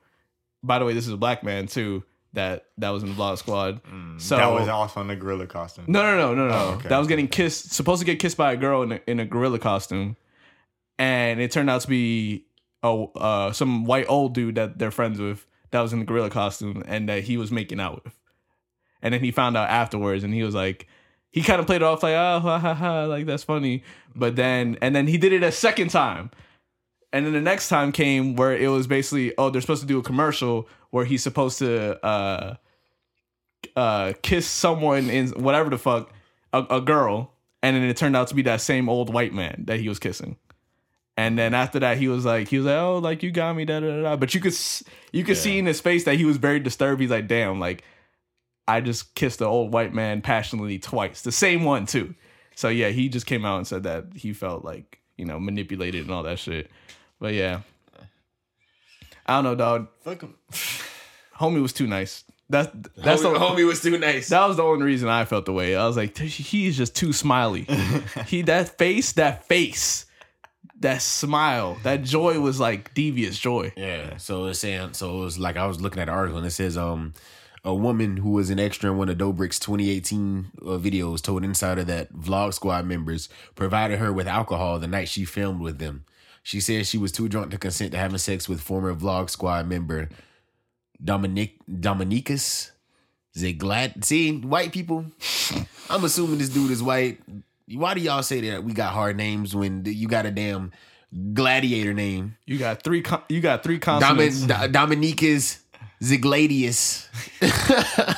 By the way, this is a black man too that that was in the vlog squad. so that was also in the gorilla costume. no, no, no, no, no. Oh, okay. That was getting kissed, supposed to get kissed by a girl in a, in a gorilla costume, and it turned out to be a uh, some white old dude that they're friends with that was in the gorilla costume and that he was making out with. And then he found out afterwards, and he was like, he kind of played it off like, oh, ha, ha, ha, like that's funny. But then, and then he did it a second time. And then the next time came where it was basically, oh, they're supposed to do a commercial where he's supposed to uh uh kiss someone in whatever the fuck, a, a girl, and then it turned out to be that same old white man that he was kissing. And then after that, he was like, he was like, oh, like you got me, da da da. da. But you could you could see in his face that he was very disturbed. He's like, damn, like I just kissed the old white man passionately twice, the same one too. So yeah, he just came out and said that he felt like you know manipulated and all that shit. But yeah, I don't know, dog. Fuck 'em. (sighs) Homie was too nice. That's that's homie, the homie was too nice. that was the only reason I felt the way. I was like, he's just too smiley. (laughs) he that face, that face, that smile, that joy was like devious joy. Yeah. So it's saying so it was like I was looking at the article and it says um a woman who was an extra in one of Dobrik's 2018 uh, videos told Insider that Vlog Squad members provided her with alcohol the night she filmed with them. She said she was too drunk to consent to having sex with former Vlog Squad member Dominic Dominicus Ziglad. See, white people. I'm assuming this dude is white. Why do y'all say that we got hard names when you got a damn gladiator name? You got three. Con- you got three Domin- consonants. D- Dominicus Zigladius,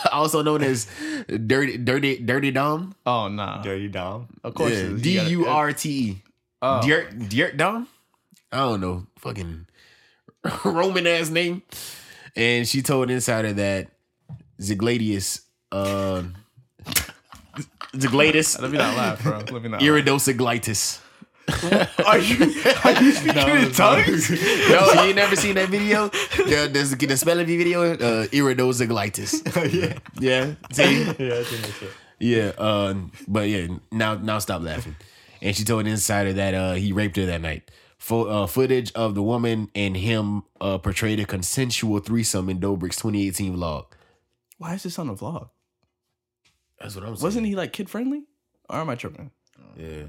(laughs) also known as Dirty Dirty Dirty Dom. oh nah, Dirty Dom. of course. it is. D You gotta- U R T E. Uh, oh. Dirt Dirt Dom. I don't know, fucking (laughs) Roman ass name. And she told Insider that Zigladius, uh, Zigladus, Let me not laugh, bro. Let me not. iridocyclitis. (laughs) Are you? Are you speaking in tongues? No, you never seen that video? The, the, the spelling bee video? Uh, iridocyclitis. (laughs) yeah. Yeah. See? Yeah, I think that's it. Yeah, uh, but yeah, now now stop laughing. And she told Insider that uh, he raped her that night. Fo- uh, footage of the woman and him uh, portrayed a consensual threesome in Dobrik's 2018 vlog. Why is this on a vlog? That's what I'm saying. Wasn't he like kid friendly? Or am I tripping? Yeah.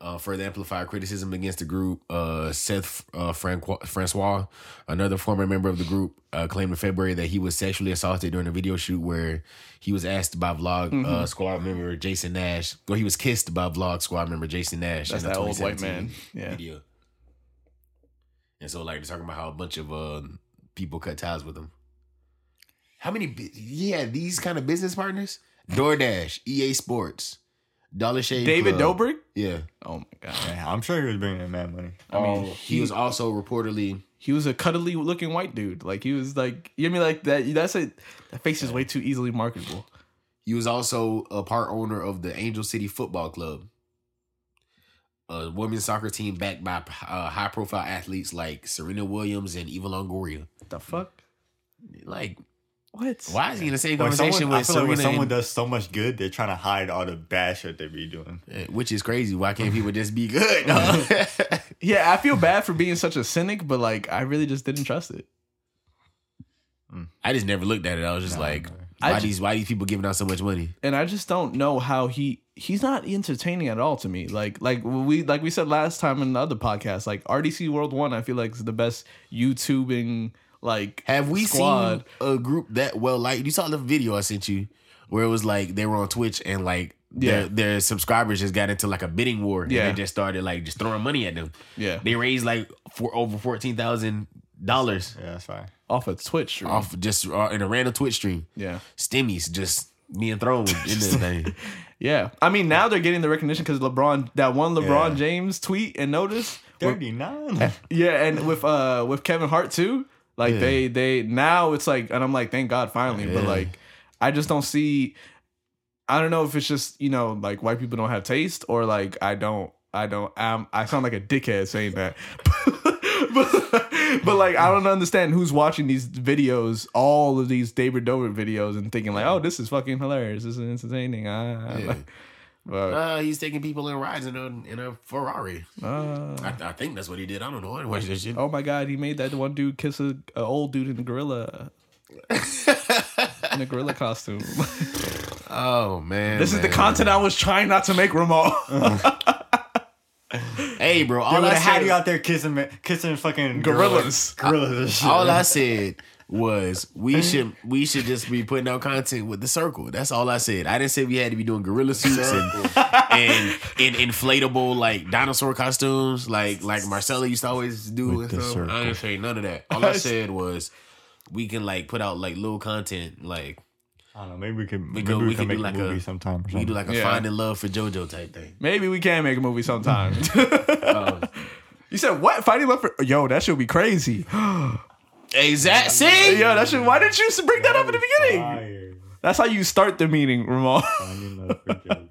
Uh, further amplified criticism against the group. Uh, Seth uh, Francois, another former member of the group, uh, claimed in February that he was sexually assaulted during a video shoot where he was asked by Vlog Mm-hmm. uh, Squad member Jason Nash, or he was kissed by Vlog Squad member Jason Nash. That's in that old white man. Yeah. Video. And so, like, they're talking about how a bunch of uh, people cut ties with him. How many? Yeah, these kind of business partners: DoorDash, EA Sports, Dollar Shave, David Club. Dobrik. Yeah. Oh my god. Yeah, I'm sure he was bringing in mad money. I mean, he, was also reportedly he was a cuddly looking white dude. Like he was like you know what I mean like that. That's a that face is way too easily marketable. he was also a part owner of the Angel City Football Club, a women's soccer team backed by uh, high profile athletes like Serena Williams and Eva Longoria. What the fuck? Like, What? why is he in the same When conversation someone, I with feel like when someone and- does so much good, they're trying to hide all the bad shit they be doing. Eh, which is crazy. Why can't people just be good? dog? (laughs) Yeah, I feel bad for being such a cynic, but like I really just didn't trust it. I just never looked at it. I was just like, I why ju- these why these people giving out so much money? and I just don't know how he he's not entertaining at all to me. Like like we like we said last time in the other podcast, like RDC World One, I feel like is the best YouTubing like Have we squad. seen a group that well like you saw the video I sent you where it was like they were on Twitch and like their Yeah. their subscribers just got into like a bidding war and Yeah. they just started like just throwing money at them. Yeah. They raised like for over fourteen thousand dollars Yeah, that's fine. Off of Twitch. stream. off just uh, in a random Twitch stream. Yeah. Stimmies just being thrown in (laughs) this thing. Yeah. I mean now they're getting the recognition because LeBron that one LeBron Yeah. James tweet and notice. Thirty nine. (laughs) Yeah, and with uh with Kevin Hart too. Like Yeah. they they now it's like and I'm like, thank God finally. But like I just don't see I don't know if it's just, you know, like white people don't have taste or like I don't I don't I'm, I sound like a dickhead saying that. (laughs) but, (laughs) but like I don't understand who's watching these videos, all of these David Dobrik videos and thinking like, oh, this is fucking hilarious. This is entertaining. Ah, Yeah. but Uh, he's taking people in rides in a in a Ferrari. uh, I, I think that's what he did. I don't know. I didn't watch that shit. Oh my god, he made that one dude kiss a, a old dude in a gorilla in a gorilla costume. (laughs) Oh man, this is the man. content I was trying not to make, Ramon. (laughs) Hey, bro. All would I have had you out there kissing, kissing fucking Gorillas. gorillas and shit. all I said was we (laughs) should we should just be putting out content with the circle. That's all I said. I didn't say we had to be doing gorilla suits and and, and inflatable like dinosaur costumes like like Marcella used to always do. With and the I didn't say none of that. All I said was we can like put out like little content like I don't know. Maybe we could. We maybe could- we, we can could do make like a movie a- sometime. Or we do like a Yeah. finding love for JoJo type thing. Maybe we can make a movie sometime. Uh, (laughs) (laughs) you said what? Fighting love for yo, that should be crazy. (gasps) exact. See, yo, that should. Why didn't you bring that up in the beginning? Fire. That's how you start the meeting, Ramon. (laughs) Finding love for JoJo.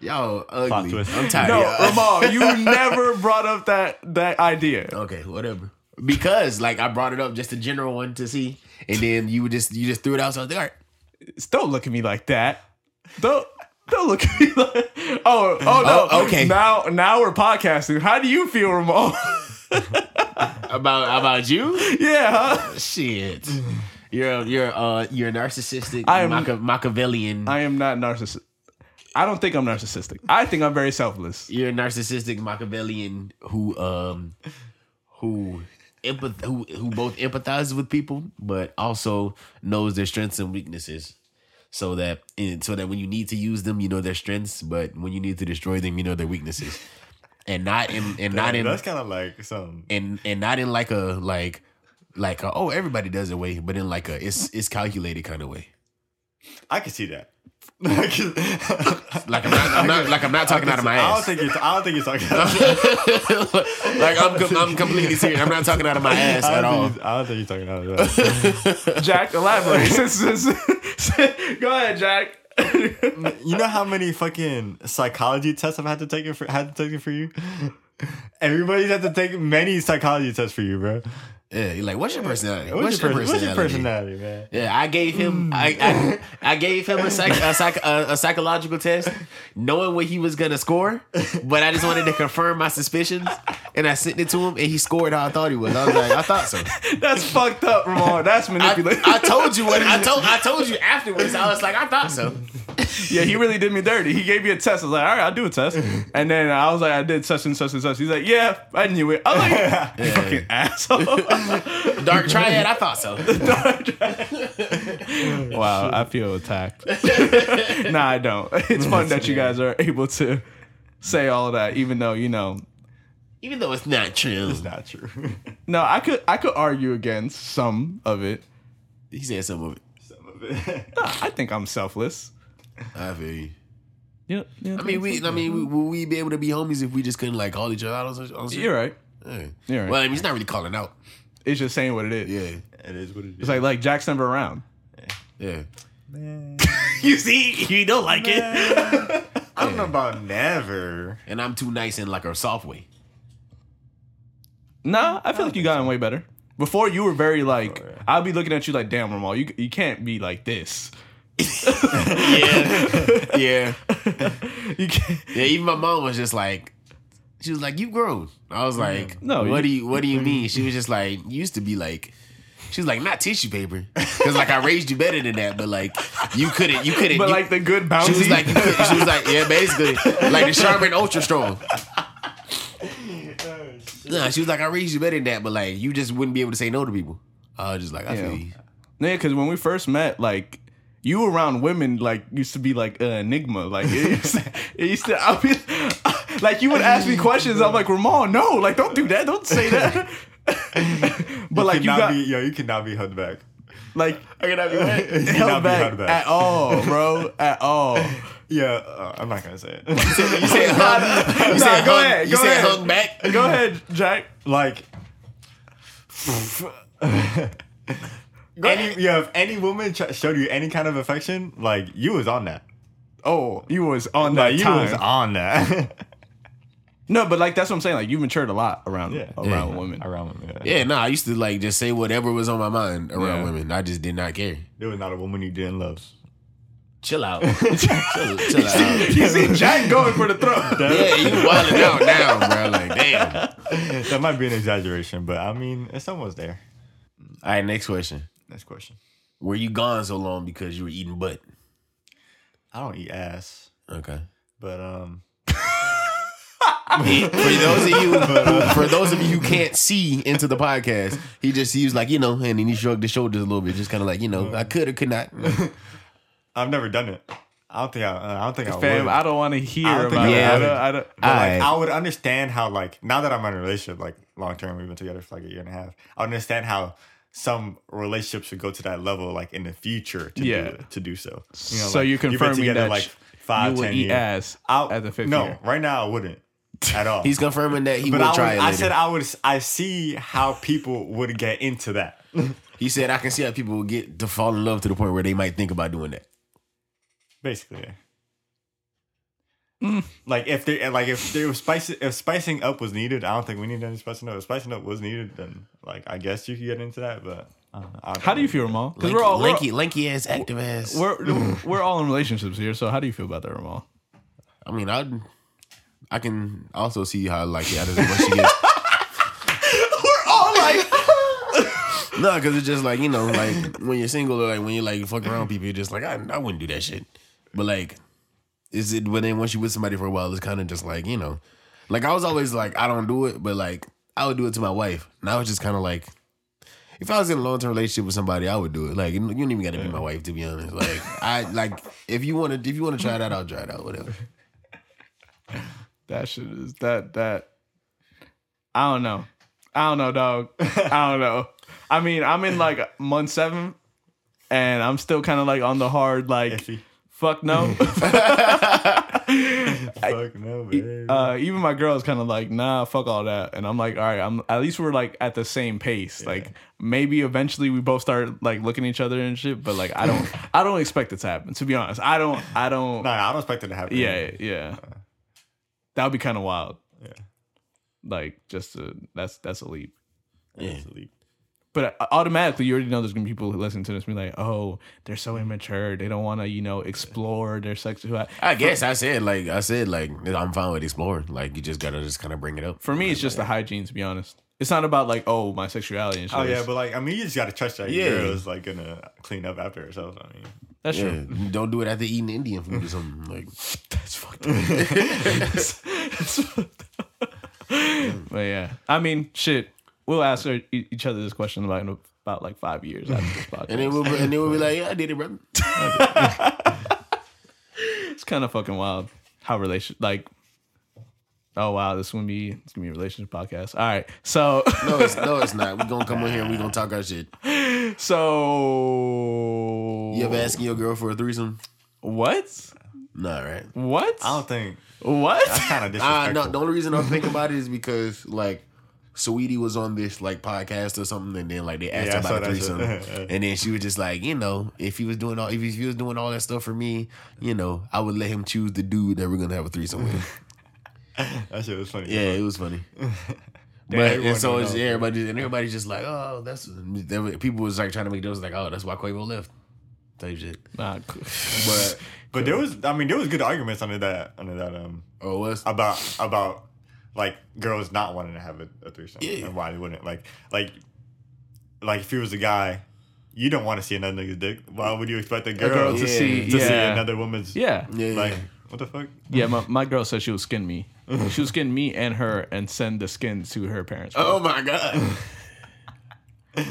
yo, ugly. I'm tired. no, y'all. Ramon, you never brought up that that idea. Okay, whatever. Because like I brought it up just a general one to see, and then you just you just threw it out. So I was like, all right. Don't look at me like that. Don't don't look at me like. Oh oh no. Oh, okay. Now now we're podcasting. How do you feel, Ramon? (laughs) About about you? yeah. Huh? Shit. You're you're uh you're a narcissistic I am- Machiavellian. I am not narcissistic. I don't think I'm narcissistic. I think I'm very selfless. you're a narcissistic Machiavellian who um who empath who who both empathizes with people but also knows their strengths and weaknesses. So that and so that when you need to use them, you know their strengths, but when you need to destroy them, you know their weaknesses. And not in and not in That's kind of like some. and and not in like a like like a, oh everybody does it way, but in like a it's it's calculated kind of way. I can see that. Like I'm not, I'm not like I'm not talking out of my I don't ass. think you're. I don't think you're talking. (laughs) Out like I'm com- I'm completely serious. I'm not talking out of my ass at all. I don't think you're talking out of that. Jack, elaborate. (laughs) Since- since- Go ahead, Jack. you know how many fucking psychology tests I've had to take it for had to take it for you. Everybody's had to take many psychology tests for you, bro. Yeah, you're like, what's your personality? What's, your, person- what's your personality, man? Yeah, I gave him hmm. I, I I gave him a psych, a, psych, a, a psychological test, knowing what he was gonna score, but I just wanted to confirm my suspicions, and I sent it to him, and he scored how I thought he was. I was like, I thought so. (laughs) That's fucked up, Ramon. That's I, manipulation. I told you what I told. I told you afterwards. I was like, I thought so. (laughs) yeah, he really did me dirty. He gave me a test. I was like, all right, I'll do a test. (laughs) And then I was like, I did such and such and such. He's like, yeah, I knew it. I was like, you fucking asshole. (laughs) Dark triad. I thought so. (laughs) (laughs) wow, I feel attacked. nah, I don't. It's fun that you guys are able to say all of that, even though you know. Even though it's not true. It's not true. No, I could I could argue against some of it. He said some of it. Some of it. Nah, I think I'm selfless. I feel you. You know, you know I mean, we. I mean, we, will we be able to be homies if we just couldn't like call each other out on such? On such- you're right. Yeah. You're right. Well, I mean, it's not really calling out. It's just saying what it is. Yeah. It is what it is. It's like like Jack's never around. Yeah. Man. (laughs) You see, you don't like it. I don't know about never. And I'm too nice in like a soft way. Nah, I feel like you got gotten way better. Before you were very like, yeah. I'd be looking at you like, damn, Ramal, you you can't be like this. (laughs) Yeah. (laughs) yeah. You can't. Yeah. Even my mom was just like, she was like, "You've grown." I was like, No, "No, what do you What do you mm-hmm. mean?" She was just like, "You used to be like." She was like, not tissue paper, because like I raised you better than that, but like you couldn't, you couldn't. But you- like the good bouncy. she was like, you couldn't, she was like, yeah, basically, like the Charmin Ultra Strong. Nah, she was like, I raised you better than that, but like you just wouldn't be able to say no to people. I was just like, I Yeah. feel you. yeah, because when we first met, like you around women, like used to be like an enigma. Like it used to, it used to I mean, like you would ask me questions. I'm like, Ramon, no, like don't do that, don't say (laughs) that. but like you cannot got be, yo, you cannot be held back. like (laughs) I cannot be held (laughs) held back, back. at all, bro, at all. Yeah, uh, I'm not gonna say it. You said hung, you said go hung, ahead, you go said ahead. hung back. Go ahead, Jack. like, any yeah, if any woman ch- showed you any kind of affection, like you was on that. Oh, you was on that Like you time. was on that. No, but like that's what I'm saying. Like you matured a lot around Yeah. around Yeah. women. Around women. Yeah, no, I used to like just say whatever was on my mind around Yeah. women. I just did not care. There was not a woman you didn't love. Chill out. (laughs) chill, chill out. You see Jack going for the throat. (laughs) Yeah, you wilding out now, bro. Like, damn. (laughs) that might be an exaggeration, but I mean, it's almost there. All right, next question. Next question. Were you gone so long because you were eating butt? I don't eat ass, Okay. but um, (laughs) for those of you, who, for those of you who can't see into the podcast, he just he was like, you know, and then he shrugged his shoulders a little bit, just kind of like, you know, I could or could not. (laughs) I've never done it. I don't think I. I don't think I Fam, would. I don't want to hear I don't about I it. I would. don't, I don't, But, like, I would understand how like now that I'm in a relationship, like long term, we've been together for like a year and a half. I understand how some relationships should go to that level, like in the future, to Yeah. do to do so. You know, So like, you're you've been confirming together, that like sh- five, you would 10 eat years. ass I'll- at the fifth no, year. right now I wouldn't (laughs) at all. He's confirming that he but will I, try would, it I said I would. I see how people would get into that. (laughs) he said I can see how people will get to fall in love to the point where they might think about doing that. Basically, yeah. Like if they like if there was spice if spicing up was needed, I don't think we need any spicing up. If spicing up was needed, then like I guess you could get into that. But uh, I don't know. I don't How do you feel, Ramal? Because we're all we're, lanky, lanky ass, active ass. we're (laughs) we're all in relationships here. So how do you feel about that, Ramal? I mean, I I can also see how like yeah, there's once she gets. We're all like, (laughs) No, because it's just like you know, like when you're single or like when you're like fucking around people, you're just like I, I wouldn't do that shit. But like, is it? But then once you with somebody for a while, it's kind of just like you know, like I was always like I don't do it, but like I would do it to my wife. Now it's just kind of like. If I was in a long term relationship with somebody, I would do it. Like you don't even got to be my wife, to be honest. Like I like if you want to if you want to try that, out, I'll try it out. Whatever. (laughs) that shit is that that. I don't know. I don't know, dog. (laughs) I don't know. I mean, I'm in like month seven, and I'm still kind of like on the hard like. Iffy. Fuck no. (laughs) (laughs) Fuck no, baby. uh, even my girl is kind of like, nah, fuck all that. And I'm like, all right, I'm at least we're like at the same pace. Like maybe eventually we both start like looking at each other and shit. But like, I don't, I don't expect it to happen. To be honest, I don't, I don't. no, I don't expect it to happen. yeah, yeah. That would be kind of wild. Yeah. Like just to, that's that's a leap. Yeah. It's a leap. But uh, automatically, you already know there's gonna be people who listen to this and be like, "Oh, they're so immature. They don't want to, you know, explore their sexual." I guess I said like I said like I'm fine with exploring. Like you just gotta just kind of bring it up. For me, it's just the hygiene. To be honest, it's not about like, oh, my sexuality and shit. Oh yeah, but like I mean, you just gotta trust that Yeah. your girl is like gonna clean up after herself. I mean, that's Yeah, true. don't do it after eating Indian food or something. Like (laughs) That's fucked up. That's- that's fucked up. but yeah, I mean, shit. We'll ask e- each other this question about in about like five years after this podcast. (laughs) and then we'll be, and then we'll be like, yeah, I did it, brother. (laughs) it's kind of fucking wild how relation like. Oh wow, this gonna be it's gonna be a relationship podcast. All right, so No, it's no, it's not. We're gonna come on here and we're gonna talk our shit. (laughs) so You ever asking your girl for a threesome? what? Nah, right? What? I don't think what? that's kind of Uh, disrespectful. no, the only reason I'm thinking about it is because like Saweetie was on this like podcast or something, and then like they asked Yeah, her about a threesome, (laughs) and then she was just like, you know, if he was doing all if he was doing all that stuff for me, you know, I would let him choose the dude that we're gonna have a threesome with. (laughs) that shit was funny. Yeah, it was funny. (laughs) But everyone and so would it's yeah, everybody and everybody's just like, oh, that's there people was like trying to make those like, oh, that's why Quavo left, type shit. Nah, (laughs) cool. But But there was, I mean, there was good arguments under that, under that, um, oh, what's about about like girls not wanting to have a, a threesome Yeah. and why they wouldn't like like like if he was a guy, you don't want to see another nigga's dick. Why would you expect a girl, girl to, to see, see- to see another woman's? Yeah. Yeah, Like yeah. What the fuck? Yeah, my, my girl said she would skin me. She would skin me and her and send the skin to her parents. Oh my god. (laughs)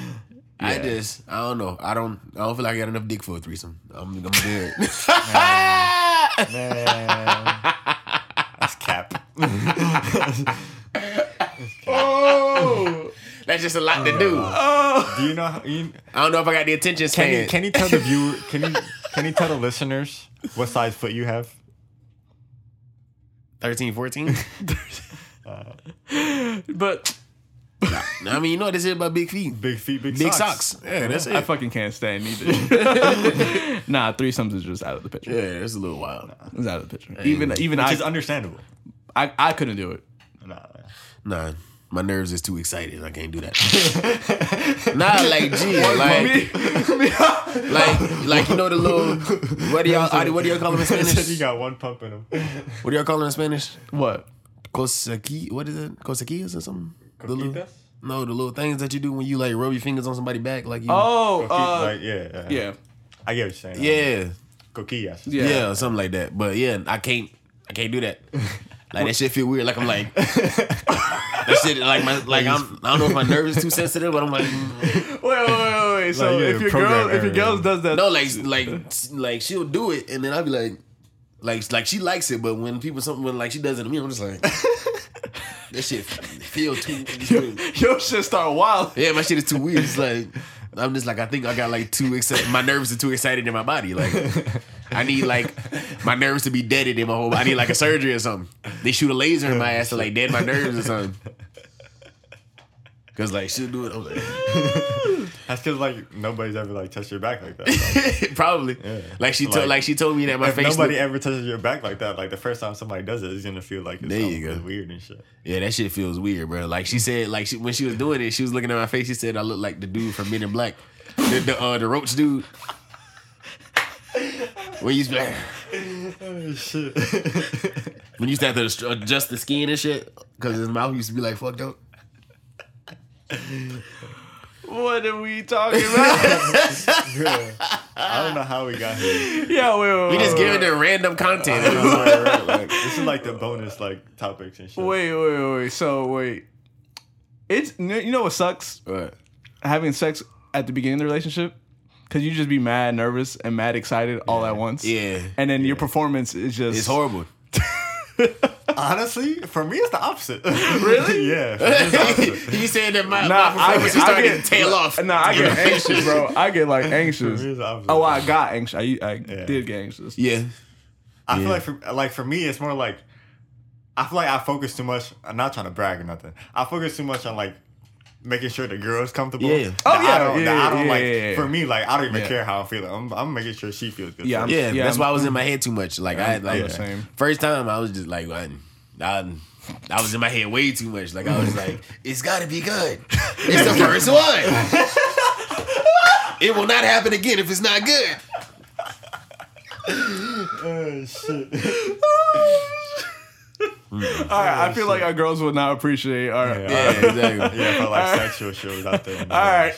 I Yeah. just I don't know. I don't I don't feel like I got enough dick for a threesome. I'm I'm good. (laughs) Man, that's cap. oh, that's just a lot to do. Oh. Do you know? How, you, I don't know if I got the attention can you can you tell the viewer? Can you can you tell the listeners what size foot you have? 13, 14? (laughs) Uh, but I mean, you know what this is about big feet. Big feet, big, Big socks. socks. Yeah, that's it. I fucking can't stand either. (laughs) (laughs) nah, threesomes is just out of the picture. Yeah, it's a little wild. It's out of the picture. Even even Which I, is understandable. I I couldn't do it. Nah, Nah, my nerves is too excited. I can't do that. (laughs) nah, like gee, like, (laughs) like, like you know the little what do y'all what do y'all call them in (laughs) said you Spanish? got one pump in them. What do y'all call them in Spanish? What? Cosaqui, what is it? Cosaquillas or something? The little, no, the little things that you do when you like rub your fingers on somebody's back, like you. Oh, Coqui- uh, like, yeah, yeah, yeah, I get what you're saying. yeah, coquillas. Yeah. yeah, or something like that. But yeah, I can't, I can't do that. Like that shit feel weird. Like I'm like that shit. Like my, like I'm. I don't know if my nerves is too sensitive, but I'm like, mm. (laughs) Wait, wait, wait, wait. So Like, yeah, if your girl, if your error. girl does that, no, like, like, like she'll do it, and then I'll be like, like, like she likes it, but when people something when like she does it to me, I'm just like, (laughs) that shit feel too. your shit start wild. Yeah, my shit is too weird. It's like I'm just like I think I got like too excited. My nerves are too excited in my body. Like (laughs) I need like my nerves to be deaded in my whole. I need like a surgery or something. They shoot a laser in my ass to like dead my nerves or something. Cause like she'll do it. I'm like (laughs) That's because like nobody's ever like touched your back like that. Like, (laughs) probably like she told Like, like she told me that my face. nobody look- ever touches your back like that, like the first time somebody does it, it's gonna feel like it's There you go. weird and shit. yeah, that shit feels weird, bro. Like she said, like she, when she was doing it, she was looking at my face. She said I look like the dude from Men in Black, the the, uh, the roach dude. When you used to be like, Oh (laughs) shit. When you used to have to adjust the skin and shit, because his mouth used to be like fucked up. What are we talking about? (laughs) I don't know how we got here. yeah, wait, wait, We just wait, giving them random content. Like, this is like the bonus like topics and shit. wait, wait, wait. So wait, it's you know what sucks? Right. Having sex at the beginning of the relationship because you just be mad nervous and mad excited all at once. Yeah. and then your performance is just It's horrible. (laughs) Honestly, for me, it's the opposite. (laughs) Really? yeah. For me, it's the (laughs) opposite. he said that my, Nah, my I performance get, I started get to tail off. Nah, I get anxious, bro. I get like anxious. For me, it's the opposite. Oh, I got anxious. I, I Yeah. did get anxious. Yeah. I Yeah. feel like for like for me, it's more like I feel like I focus too much. I'm not trying to brag or nothing. I focus too much on like making sure the girl is comfortable. Yeah. That Oh, I yeah, don't, yeah, I don't yeah, like. yeah, yeah. For me, like I don't even Yeah. care how I'm feeling. I'm, I'm making sure she feels good. Yeah, I'm- Yeah, Yeah, that's I'm- why I was in my mm. head too much. Like I, like I'm same. first time I was just like, I, I, I was in my head way too much. Like I was like, (laughs) it's got to be good. It's the first one. it will not happen again if it's not good. (laughs) Oh, shit. (laughs) All right, I feel like our girls would not appreciate our. Yeah. Yeah, exactly. yeah, for like (laughs) sexual shows out there. and (laughs) All right.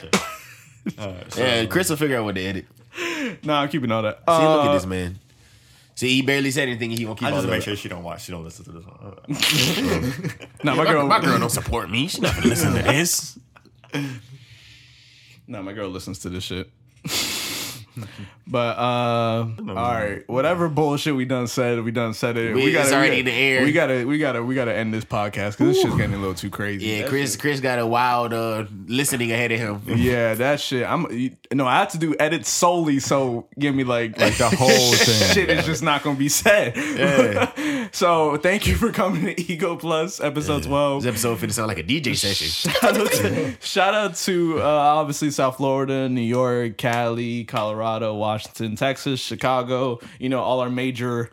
all right. so, Yeah, Chris will figure out what to edit. Nah, I'm keeping all that. See, look Uh, at this man. See, he barely said anything. He won't keep I all just of make it. sure she don't watch. She don't listen to this one. (laughs) Nah, my My, girl. my girl don't support me. She's not gonna listen to this. Nah, my girl listens to this shit. (laughs) but uh, all right, whatever bullshit we done said, we done said it. We- gotta, it's already we in the air. We gotta, we gotta, we gotta end this podcast because this shit's getting a little too crazy. Yeah, Chris. Chris got a wild uh, listening ahead of him. (laughs) Yeah, that shit. I'm you- no, I have to do edits solely, so give me like like the whole (laughs) thing. shit is just not gonna be said. so thank you for coming to Ego Plus episode twelve. This episode finna sound like a DJ session. Shout out to, shout out to uh, obviously South Florida, New York, Cali, Colorado, Washington, Texas, Chicago. You know all our major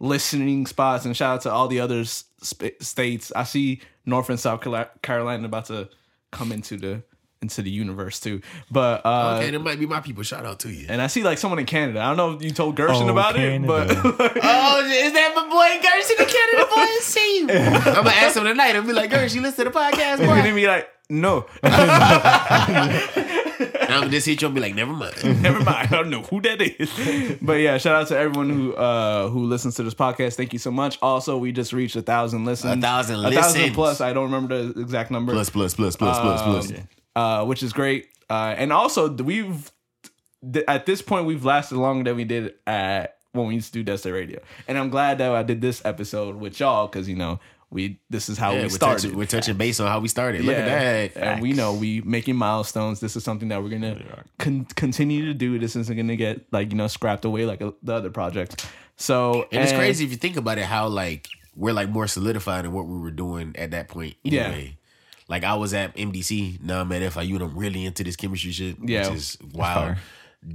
listening spots, and shout out to all the other sp- states. I see North and South Carolina about to come into the into the universe too. But uh, Okay, that might be my people. Shout out to you. and I see like someone in Canada. I don't know if you told Gershon Oh, about Canada. it, but (laughs) Oh, is that my boy Gershon in the Canada boy? See you. (laughs) I'm gonna ask him tonight. I'll be like, Gershon, you listen to the podcast, boy. and then boy? be like, no, (laughs) I'm this hit you'll be like, never mind. (laughs) never mind. I don't know who that is. (laughs) But yeah, shout out to everyone who uh who listens to this podcast. Thank you so much. Also, we just reached a thousand listens. A thousand A thousand listens. plus. I don't remember the exact number. Plus, plus, plus, plus, plus, plus. Um, uh, which is great. Uh, and also, we've th- at this point we've lasted longer than we did at when we used to do Destiny Radio, and I'm glad that I did this episode with y'all because you know we this is how Yeah, we we're, started. touching, we're touching base on how we started. Look at that. and we know we making milestones. This is something that we're gonna con- continue to do. This isn't gonna get like you know scrapped away like uh, the other projects. So And it's crazy if you think about it, how like we're like more solidified in what we were doing at that point. Yeah. Anyway. Like I was at MDC, now I'm at FIU, and I'm really into this chemistry shit. Yeah. Which is wild.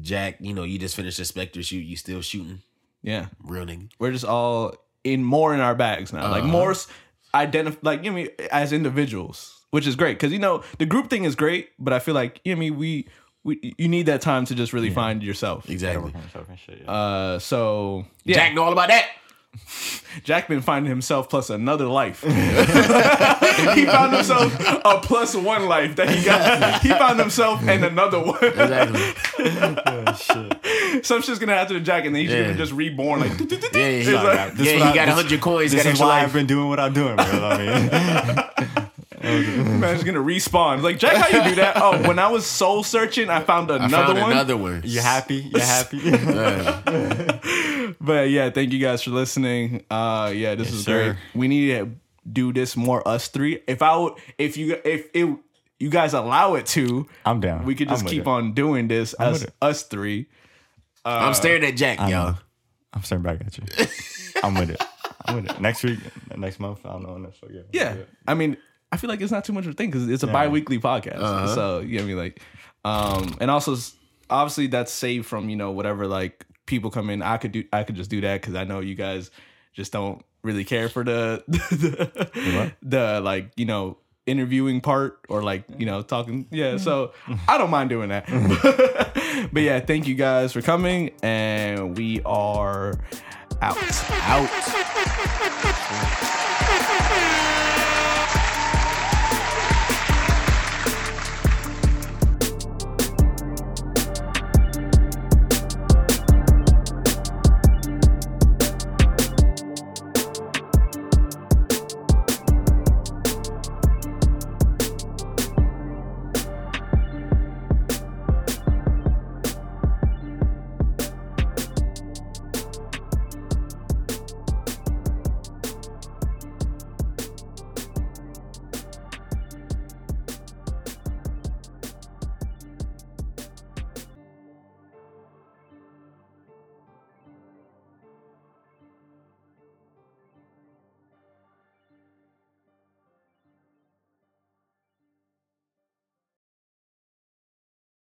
Jack, you know, you just finished a Spectre shoot, you still shooting. Yeah, Real nigga. we're just all in more in our bags now. Like more identify like you know what I mean as individuals, which is great because you know the group thing is great, but I feel like you know what I mean we we you need that time to just really find yourself. Exactly. Uh, so yeah, Jack know all about that. (laughs) Jack been finding himself plus another life. (laughs) he found himself a plus one life that he got. (laughs) He found himself and another one. Exactly. (laughs) Some shit's gonna happen to Jack, and then he's Yeah. gonna just reborn. Like, Yeah, (laughs) It's he, like- This yeah, is he I- got a hundred coins, This got is why life. I've been doing what I'm doing, bro. I mean, (laughs) man's gonna respawn. Like Jack, how you do that? Oh, when I was soul searching, I found I another found one. another one. you happy? You happy? But yeah, thank you guys for listening. Uh, yeah, this is sir. great. We need to do this more us three. If I would, if you, if it, you guys allow it to, I'm down. we could just keep it. on doing this as with it. us three. I'm staring at Jack, y'all. I'm staring back at you. (laughs) I'm with it. I'm with it. Next week, next month, I don't know. Next week, yeah. Yeah, I mean, I feel like it's not too much of a thing because it's a bi-weekly podcast. Uh-huh. So you know what I mean, like, um, and also s- obviously that's saved from you know whatever like people come in. I could do, I could just do that because I know you guys just don't really care for the (laughs) the, the like you know interviewing part or like you know talking. Yeah so i don't mind doing that. (laughs) But yeah thank you guys for coming and we are out. Out.